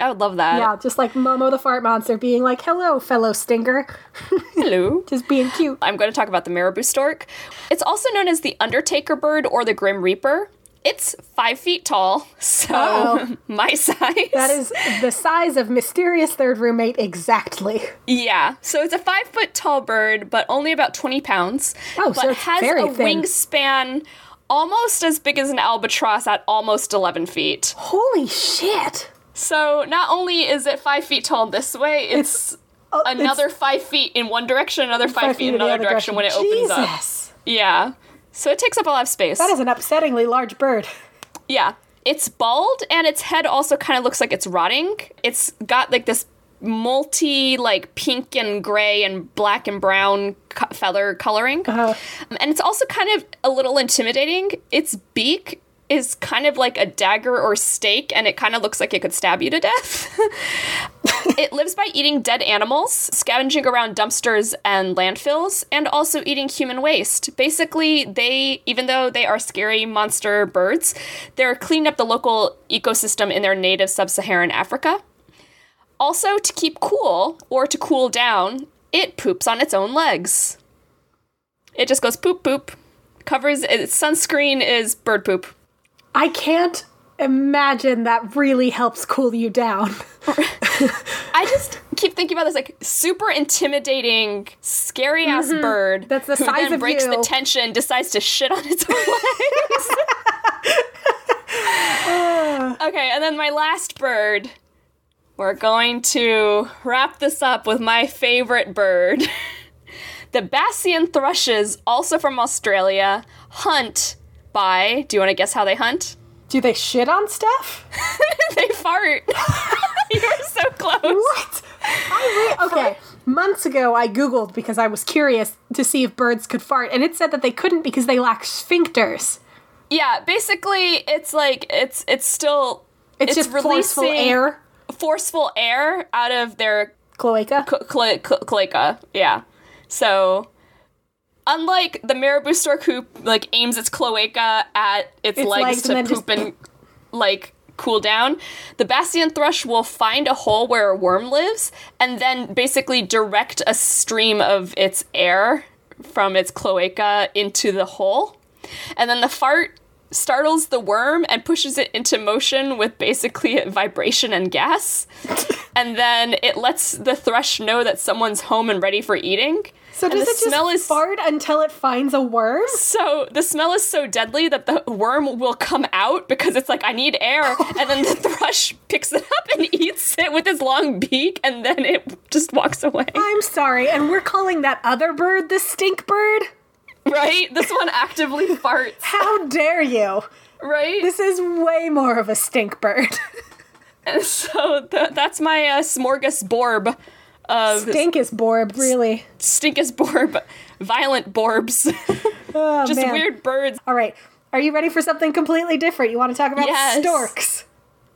I would love that. Yeah, just like Momo the fart monster being like, "Hello, fellow stinker," [LAUGHS] Hello. just being cute. I'm going to talk about the marabou stork. It's also known as the Undertaker bird or the Grim Reaper. It's five feet tall, so Uh-oh. [LAUGHS] my size. That is the size of mysterious third roommate exactly. yeah. So it's a five foot tall bird, but only about 20 pounds. Oh, but so it's has very a thin. wingspan almost as big as an albatross at almost 11 feet. Holy shit! So not only is it five feet tall this way, it's, Oh, it's another five feet in one direction, another five, feet in another other direction, when it opens up. Jesus. Yeah. So it takes up a lot of space. That is an upsettingly large bird. Yeah. It's bald and its head also kind of looks like it's rotting. It's got like this multi like pink and gray and black and brown co- feather coloring. Uh-huh. Um, and it's also kind of a little intimidating. Its beak is kind of like a dagger or stake and it kind of looks like it could stab you to death. [LAUGHS] [LAUGHS] it lives by eating dead animals, scavenging around dumpsters and landfills, and also eating human waste. Basically, they, even though they are scary monster birds, they're cleaning up the local ecosystem in their native sub Saharan Africa. Also, to keep cool or to cool down, it poops on its own legs. It just goes poop poop. Covers its sunscreen is bird poop. I can't imagine that really helps cool you down. I just keep thinking about this like super intimidating, scary ass bird Mm-hmm. That's the size then of breaks you. the tension, decides to shit on its own legs. [LAUGHS] okay, and then my last bird. We're going to wrap this up with my favorite bird. [LAUGHS] the Bassian thrushes, also from Australia, hunt by. Do you want to guess how they hunt? Do they shit on stuff? [LAUGHS] they fart. [LAUGHS] [LAUGHS] you were so close. What? I re- okay. Months ago, I Googled because I was curious to see if birds could fart, and it said that they couldn't because they lack sphincters. Yeah, basically, it's like it's it's still It's, just forceful air. forceful air out of their Cloaca. cl- cl- cl- cloaca. Yeah, so unlike the marabou stork who like aims its cloaca at its, Its legs, legs to poop and like cool down, the Bassian thrush will find a hole where a worm lives and then basically direct a stream of its air from its cloaca into the hole. And then the fart startles the worm and pushes it into motion with basically vibration and gas. [LAUGHS] and then it lets the thrush know that someone's home and ready for eating. So does the it just smell is fart until it finds a worm? so the smell is so deadly that the worm will come out because it's like I need air, and then the [LAUGHS] thrush picks it up and eats it with his long beak, and then it just walks away. I'm sorry, and we're calling that other bird the stink bird? Right? This one [LAUGHS] actively farts. How dare you? Right? This is way more of a stink bird. [LAUGHS] And so th- that's my uh, smorgasbord of Stink is borb, really. stinkisborb, [LAUGHS] violent borbs, [LAUGHS] Oh, just man. weird birds. All right. Are you ready for something completely different? You want to talk about Yes. storks?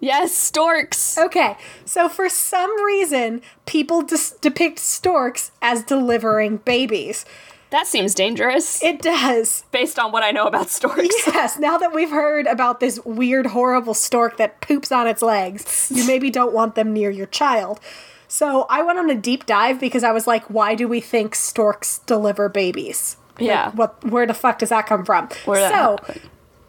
Yes, storks. Okay, so for some reason, people dis- depict storks as delivering babies. That seems dangerous It does. based on what I know about storks. [LAUGHS] Yes, now that we've heard about this weird, horrible stork that poops on its legs, you maybe don't want them near your child. So I went on a deep dive because I was like, why do we think storks deliver babies? Yeah. What? Where the fuck does that come from? Where so,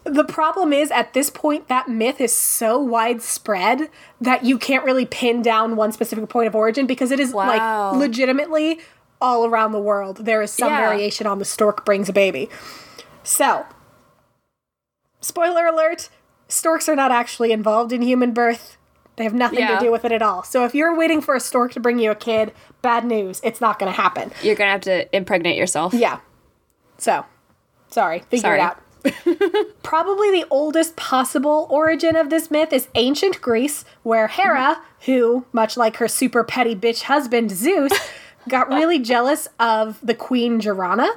the problem is at this point that myth is so widespread that you can't really pin down one specific point of origin because it is Wow. like legitimately all around the world there is some Yeah. variation on the stork brings a baby. So, spoiler alert, storks are not actually involved in human birth. They have nothing Yeah. to do with it at all. So if you're waiting for a stork to bring you a kid, bad news, it's not going to happen. You're gonna have to impregnate yourself. Yeah. So, sorry, figure Sorry. it out. [LAUGHS] Probably the oldest possible origin of this myth is ancient Greece, where Hera, who, much like her super petty bitch husband Zeus, [LAUGHS] got really jealous of the queen Joanna.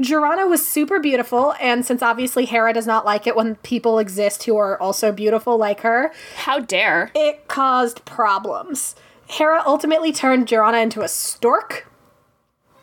Joanna was super beautiful, and since obviously Hera does not like it when people exist who are also beautiful like her, How dare? it caused problems. Hera ultimately turned Joanna into a stork,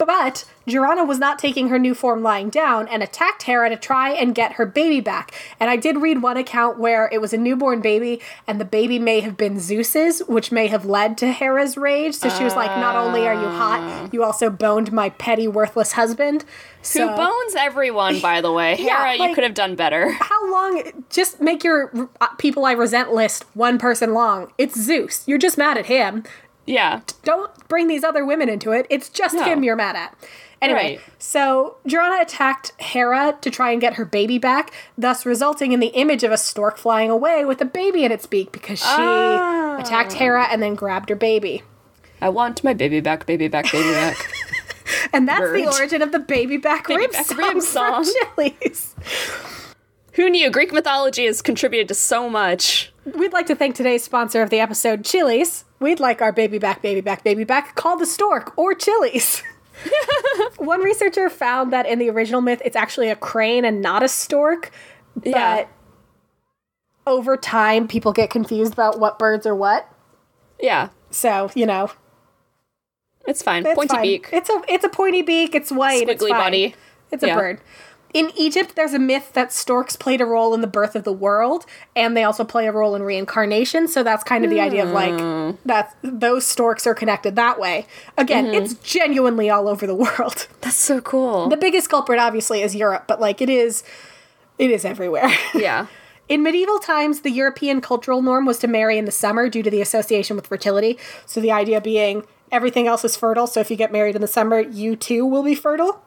but Joanna was not taking her new form lying down and attacked Hera to try and get her baby back. And I did read one account where it was a newborn baby and the baby may have been Zeus's, which may have led to Hera's rage. So she was like, Not only are you hot, you also boned my petty, worthless husband. So Who bones everyone, by the way. [LAUGHS] Hera, you like- could have done better. [LAUGHS] how long? Just make your uh, people I resent list one person long. It's Zeus. You're just mad at him. Yeah. don't bring these other women into it. It's just No. him you're mad at. Anyway, Right. so Joanna attacked Hera to try and get her baby back, thus resulting in the image of a stork flying away with a baby in its beak because she Ah. attacked Hera and then grabbed her baby. I want my baby back, baby back, baby [LAUGHS] back. And that's the origin of the baby back Baby rib back song, rib song. Who knew? Greek mythology has contributed to so much. We'd like to thank today's sponsor of the episode, Chili's. We'd like our baby back, baby back, baby back called the stork or Chili's. [LAUGHS] One researcher found that in the original myth, it's actually a crane and not a stork. But Yeah. over time, people get confused about what birds are what. Yeah, So you know, it's fine. it's Pointy fine. beak, It's a it's a pointy beak. It's white. it's fine. body. It's a Yeah. bird. In Egypt, there's a myth that storks played a role in the birth of the world, and they also play a role in reincarnation. So that's kind of the idea of like Hmm. that those storks are connected that way. Again, Mm-hmm. it's genuinely all over the [LAUGHS] world. That's so cool. The biggest culprit, obviously, is Europe, but like it is, it is everywhere. [LAUGHS] yeah. In medieval times, the European cultural norm was to marry in the summer due to the association with fertility. So the idea being everything else is fertile. So if you get married in the summer, you too will be fertile.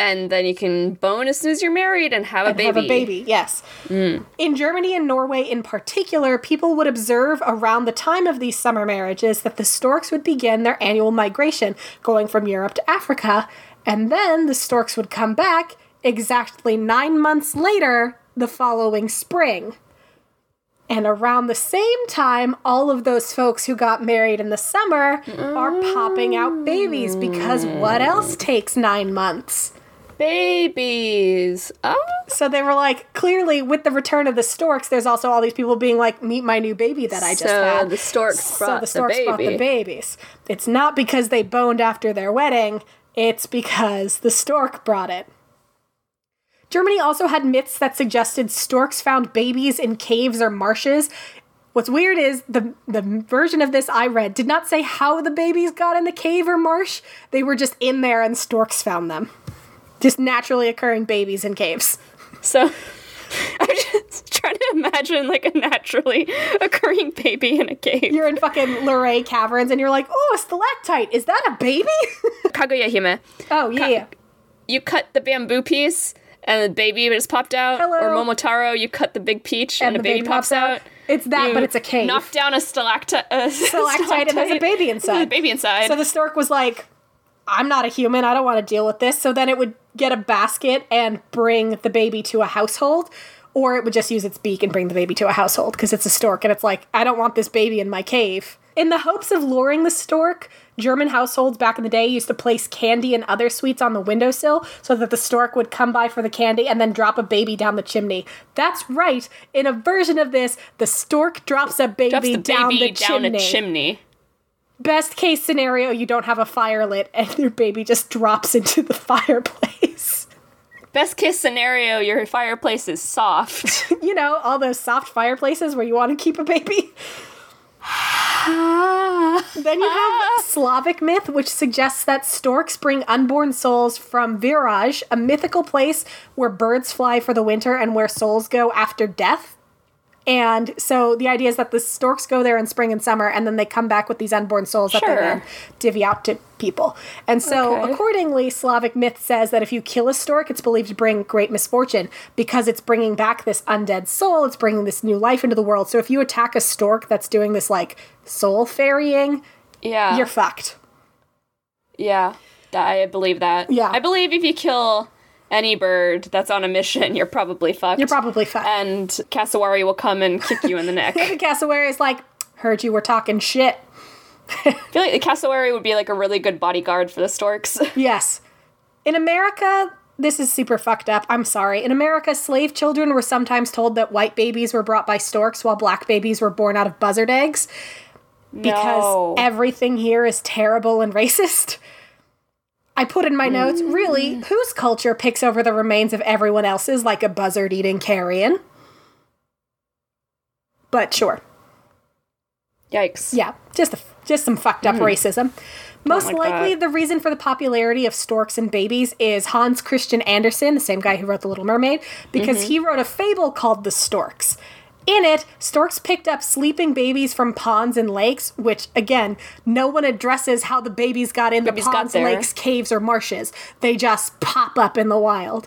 And then you can bone as soon as you're married and have a baby. have a baby, yes. Mm. In Germany and Norway in particular, people would observe around the time of these summer marriages that the storks would begin their annual migration, going from Europe to Africa, and then the storks would come back exactly nine months later, the following spring. And around the same time, all of those folks who got married in the summer are popping out babies because what else takes nine months? Babies. Oh, So they were like, clearly, with the return of the storks, there's also all these people being like, "Meet my new baby that I just so had." the storks so brought the storks the brought the babies. It's not because they boned after their wedding; it's because the stork brought it. Germany also had myths that suggested storks found babies in caves or marshes. What's weird is the the version of this I read did not say how the babies got in the cave or marsh. They were just in there and storks found them. Just naturally occurring babies in caves. So [LAUGHS] I'm just trying to imagine like a naturally [LAUGHS] occurring baby in a cave. You're in fucking Luray caverns and you're like, oh, a stalactite. Is that a baby? [LAUGHS] Kaguya Hime. oh, yeah. yeah. You cut the bamboo piece and the baby just popped out. Hello. Or Momotaro, you cut the big peach and, And a the baby, baby pops pops out. out. It's that, You but it's a cave. Knock down a stalactite, uh, Stalactite and there's a baby inside. There's a baby inside. So the stork was like, I'm not a human. I don't want to deal with this. So then it would get a basket and bring the baby to a household. Or it would just use its beak and bring the baby to a household because it's a stork and it's like, I don't want this baby in my cave. In the hopes of luring the stork, German households back in the day used to place candy and other sweets on the windowsill so that the stork would come by for the candy and then drop a baby down the chimney. That's right. In a version of this, the stork drops a baby, Drops the down baby the down chimney a chimney. best case scenario, you don't have a fire lit and your baby just drops into the [LAUGHS] fireplace. Best case scenario, your fireplace is soft. [LAUGHS] you know, all those soft fireplaces where you want to keep a baby. [SIGHS] Then you have [LAUGHS] Slavic myth, which suggests that storks bring unborn souls from Viraj, a mythical place where birds fly for the winter and where souls go after death. And so the idea is that the storks go there in spring and summer, and then they come back with these unborn souls that they Sure. then divvy out to people. And so, Okay. accordingly, Slavic myth says that if you kill a stork, it's believed to bring great misfortune because it's bringing back this undead soul. It's bringing this new life into the world. So if you attack a stork that's doing this like soul ferrying, yeah. you're fucked. Yeah, I believe that. Yeah. I believe if you kill any bird that's on a mission, [LAUGHS] you're probably fucked. You're probably fucked. and Cassowary will come and kick you in the neck. [LAUGHS] Cassowary is like, heard you were talking shit. I feel like the Cassowary would be like a really good bodyguard for the storks. [LAUGHS] Yes. In America, this is super fucked up. I'm sorry. In America, slave children were sometimes told that white babies were brought by storks while black babies were born out of buzzard eggs because no. everything here is terrible and racist. I put in my notes, really, mm. whose culture picks over the remains of everyone else's like a buzzard eating carrion? But sure. Yikes. Yeah, just a, just some fucked up hmm. racism. Most like likely, that. the reason for the popularity of storks and babies is Hans Christian Andersen, the same guy who wrote The Little Mermaid, because mm-hmm. he wrote a fable called The Storks. In it, storks picked up sleeping babies from ponds and lakes, which, again, no one addresses how the babies got in Babies the ponds, lakes, caves, or marshes. They just pop up in the wild.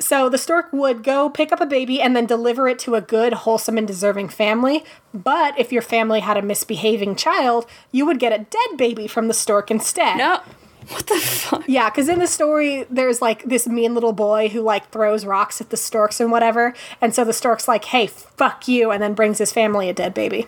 So the stork would go pick up a baby and then deliver it to a good, wholesome, and deserving family. But if your family had a misbehaving child, you would get a dead baby from the stork instead. No. What the fuck? Yeah, because in the story, there's like this mean little boy who like throws rocks at the storks and whatever. And so the stork's like, hey, fuck you, and then brings his family a dead baby.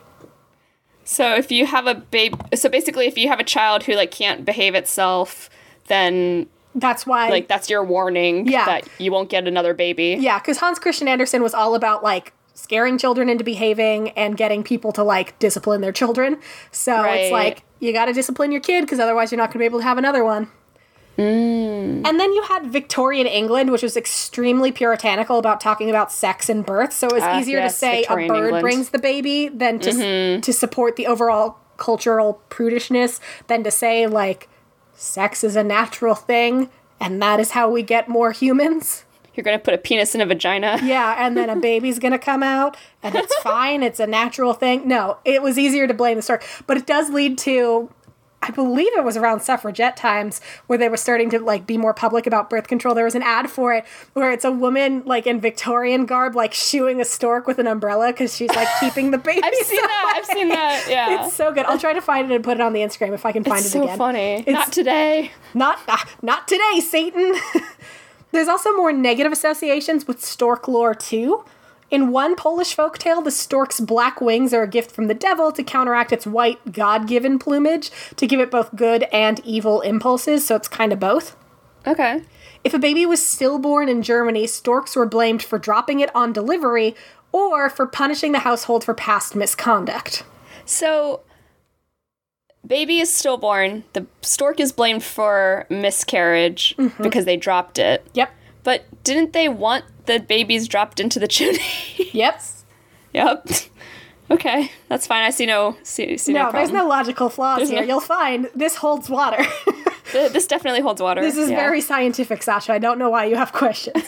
So if you have a baby, so basically, if you have a child who like can't behave itself, then That's why. like that's your warning Yeah. that you won't get another baby. yeah, because Hans Christian Andersen was all about like scaring children into behaving and getting people to like discipline their children. So Right. it's like, you gotta discipline your kid because otherwise you're not gonna be able to have another one. And then you had Victorian England, which was extremely puritanical about talking about sex and birth. So it was Ah, easier yes, to say Victorian a bird England. brings the baby than to to support the overall cultural prudishness than to say like sex is a natural thing and that is how we get more humans. You're gonna put a penis in a vagina. [LAUGHS] Yeah, and then a baby's gonna come out, and it's [LAUGHS] fine. It's a natural thing. No, it was easier to blame the stork, but it does lead to, I believe it was around suffragette times where they were starting to like be more public about birth control. There was an ad for it where it's a woman like in Victorian garb, like shooing a stork with an umbrella because she's like [LAUGHS] keeping the baby. I've seen that. I've seen that. Yeah. It's so good. I'll try to find it and put it on the Instagram if I can find It's it so again. funny. It's- Not today. Not ah, not today, Satan. There's also more negative associations with stork lore too. In one Polish folktale, the stork's black wings are a gift from the devil to counteract its white God-given plumage to give it both good and evil impulses, so it's kind of both. Okay. If a baby was stillborn in Germany, storks were blamed for dropping it on delivery or for punishing the household for past misconduct. So, baby is stillborn. The stork is blamed for miscarriage Mm-hmm. because they dropped it. Yep. But didn't they want the babies dropped into the [LAUGHS] chimney? Yep. yep. [LAUGHS] Okay, that's fine. I see no see, see no, No, there's no logical flaws There's here. no- You'll find this holds water. [LAUGHS] This definitely holds water. This is Yeah. very scientific, Sasha. I don't know why you have questions.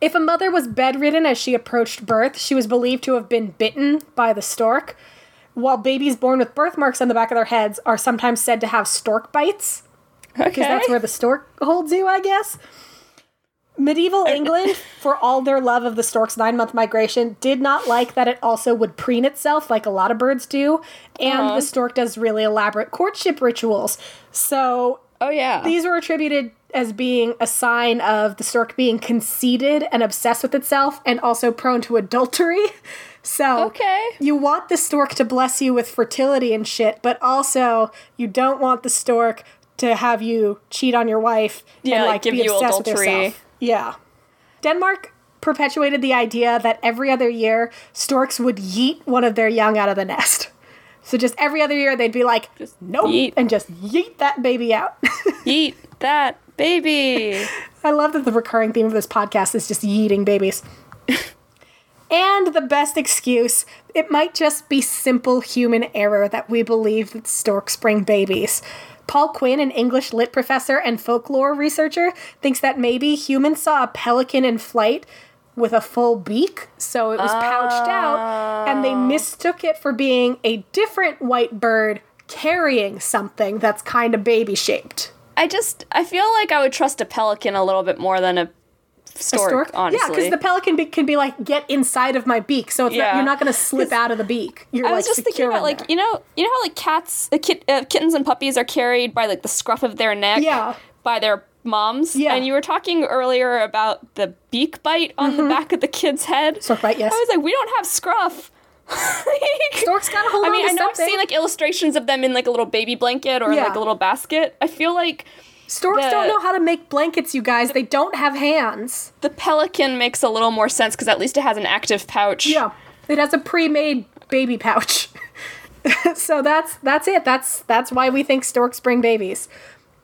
if a mother was bedridden as she approached birth, she was believed to have been bitten by the stork, while babies born with birthmarks on the back of their heads are sometimes said to have stork bites, okay. because that's where the stork holds you, I guess. Medieval England, for all their love of the stork's nine month migration, did not like that it also would preen itself like a lot of birds do, and Uh-huh. the stork does really elaborate courtship rituals. So oh yeah. these were attributed as being a sign of the stork being conceited and obsessed with itself and also prone to adultery. [LAUGHS] So Okay. you want the stork to bless you with fertility and shit, but also you don't want the stork to have you cheat on your wife Yeah, and like, like give be you obsessed with yourself. Yeah. Denmark perpetuated the idea that every other year storks would yeet one of their young out of the nest. So just every other year they'd be like, just nope, yeet. and just yeet that baby out. [LAUGHS] Eat that baby. I love that the recurring theme of this podcast is just yeeting babies. [LAUGHS] and the best excuse, it might just be simple human error that we believe that storks bring babies. Paul Quinn, an English lit professor and folklore researcher, thinks that maybe humans saw a pelican in flight with a full beak, so it was pouched out, and they oh. mistook it for being a different white bird carrying something that's kind of baby shaped. I just I feel like I would trust a pelican a little bit more than a stork. stork? Honestly, Yeah, because the pelican be- can be like, get inside of my beak, so it's not, you're not going to slip out of the beak. You're I like was just thinking about like there. you know you know how like cats uh, kit, uh, kittens and puppies are carried by like the scruff of their neck Yeah. by their moms Yeah. and you were talking earlier about the beak bite on the back of the kid's head Mm-hmm. Stork bite, yes. I was like we don't have scruff [LAUGHS] Stork's got to hold I mean I know I've seen like illustrations of them in like a little baby blanket or Yeah. like a little basket I feel like Storks the- don't know how to make blankets, you guys. They don't have hands. the pelican makes a little more sense because at least it has an active pouch Yeah, it has a pre-made baby pouch. [LAUGHS] so that's that's it. That's that's why we think storks bring babies.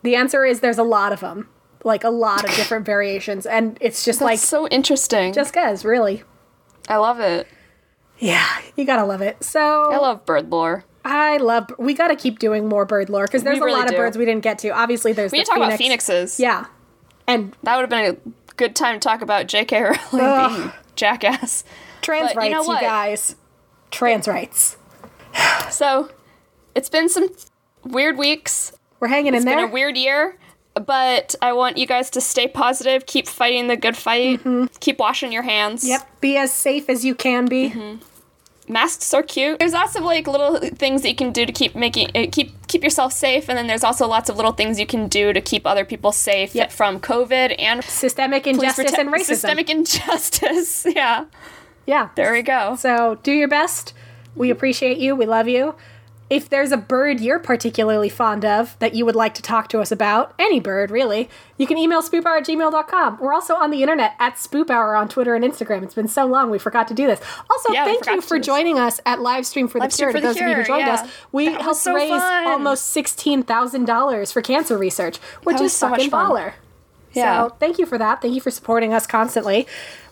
The answer is there's a lot of them, like a lot of different [LAUGHS] variations, and it's just like like so interesting just guys, really. I love it Yeah, you gotta love it. So I love bird lore I love. We got to keep doing more bird lore because there's a really lot of birds we didn't get to. Obviously, there's we the talk phoenix. about phoenixes Yeah, and That would have been a good time to talk about J.K. Rowling Ugh. being jackass. trans But you rights, know you, guys. Trans rights. So, it's been some weird weeks. We're hanging in It's there. been a weird year, but I want you guys to stay positive, keep fighting the good fight, keep washing your hands. Mm-hmm. yep. Be as safe as you can be. Mm-hmm. Masks are cute. There's lots of like little things that you can do to keep making uh, keep keep yourself safe, and then there's also lots of little things you can do to keep other people safe Yep. from COVID and Systemic injustice prote- and racism. Systemic injustice. [LAUGHS] yeah, yeah. there we go. So do your best. We appreciate you. We love you. If there's a bird you're particularly fond of that you would like to talk to us about, any bird really, you can email spoophour at gmail.com. We're also on the internet at spoophour on Twitter and Instagram. It's been so long we forgot to do this. Also, Yeah, thank you for joining us at Livestream for the Livestream Cure. for To the those of you who joined yeah. us, we That helped so raise fun. almost $16,000 for cancer research, which is so fucking baller. Yeah. So thank you for that. Thank you for supporting us constantly.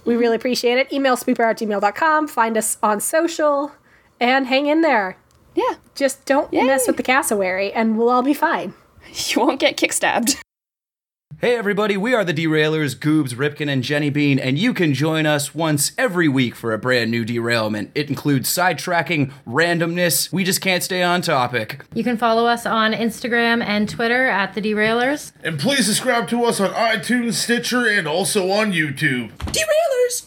We really appreciate it. Email spoophour at gmail.com. Find us on social and hang in there. Yeah, Just don't Yay. mess with the cassowary and we'll all be fine. [LAUGHS] you won't get kickstabbed. Hey everybody, we are the Derailers, Goobs, Ripkin, and Jenny Bean, and you can join us once every week for a brand new derailment. It includes sidetracking, randomness, we just can't stay on topic. You can follow us on Instagram and Twitter at the Derailers. And please subscribe to us on iTunes, Stitcher, and also on YouTube. Derailers!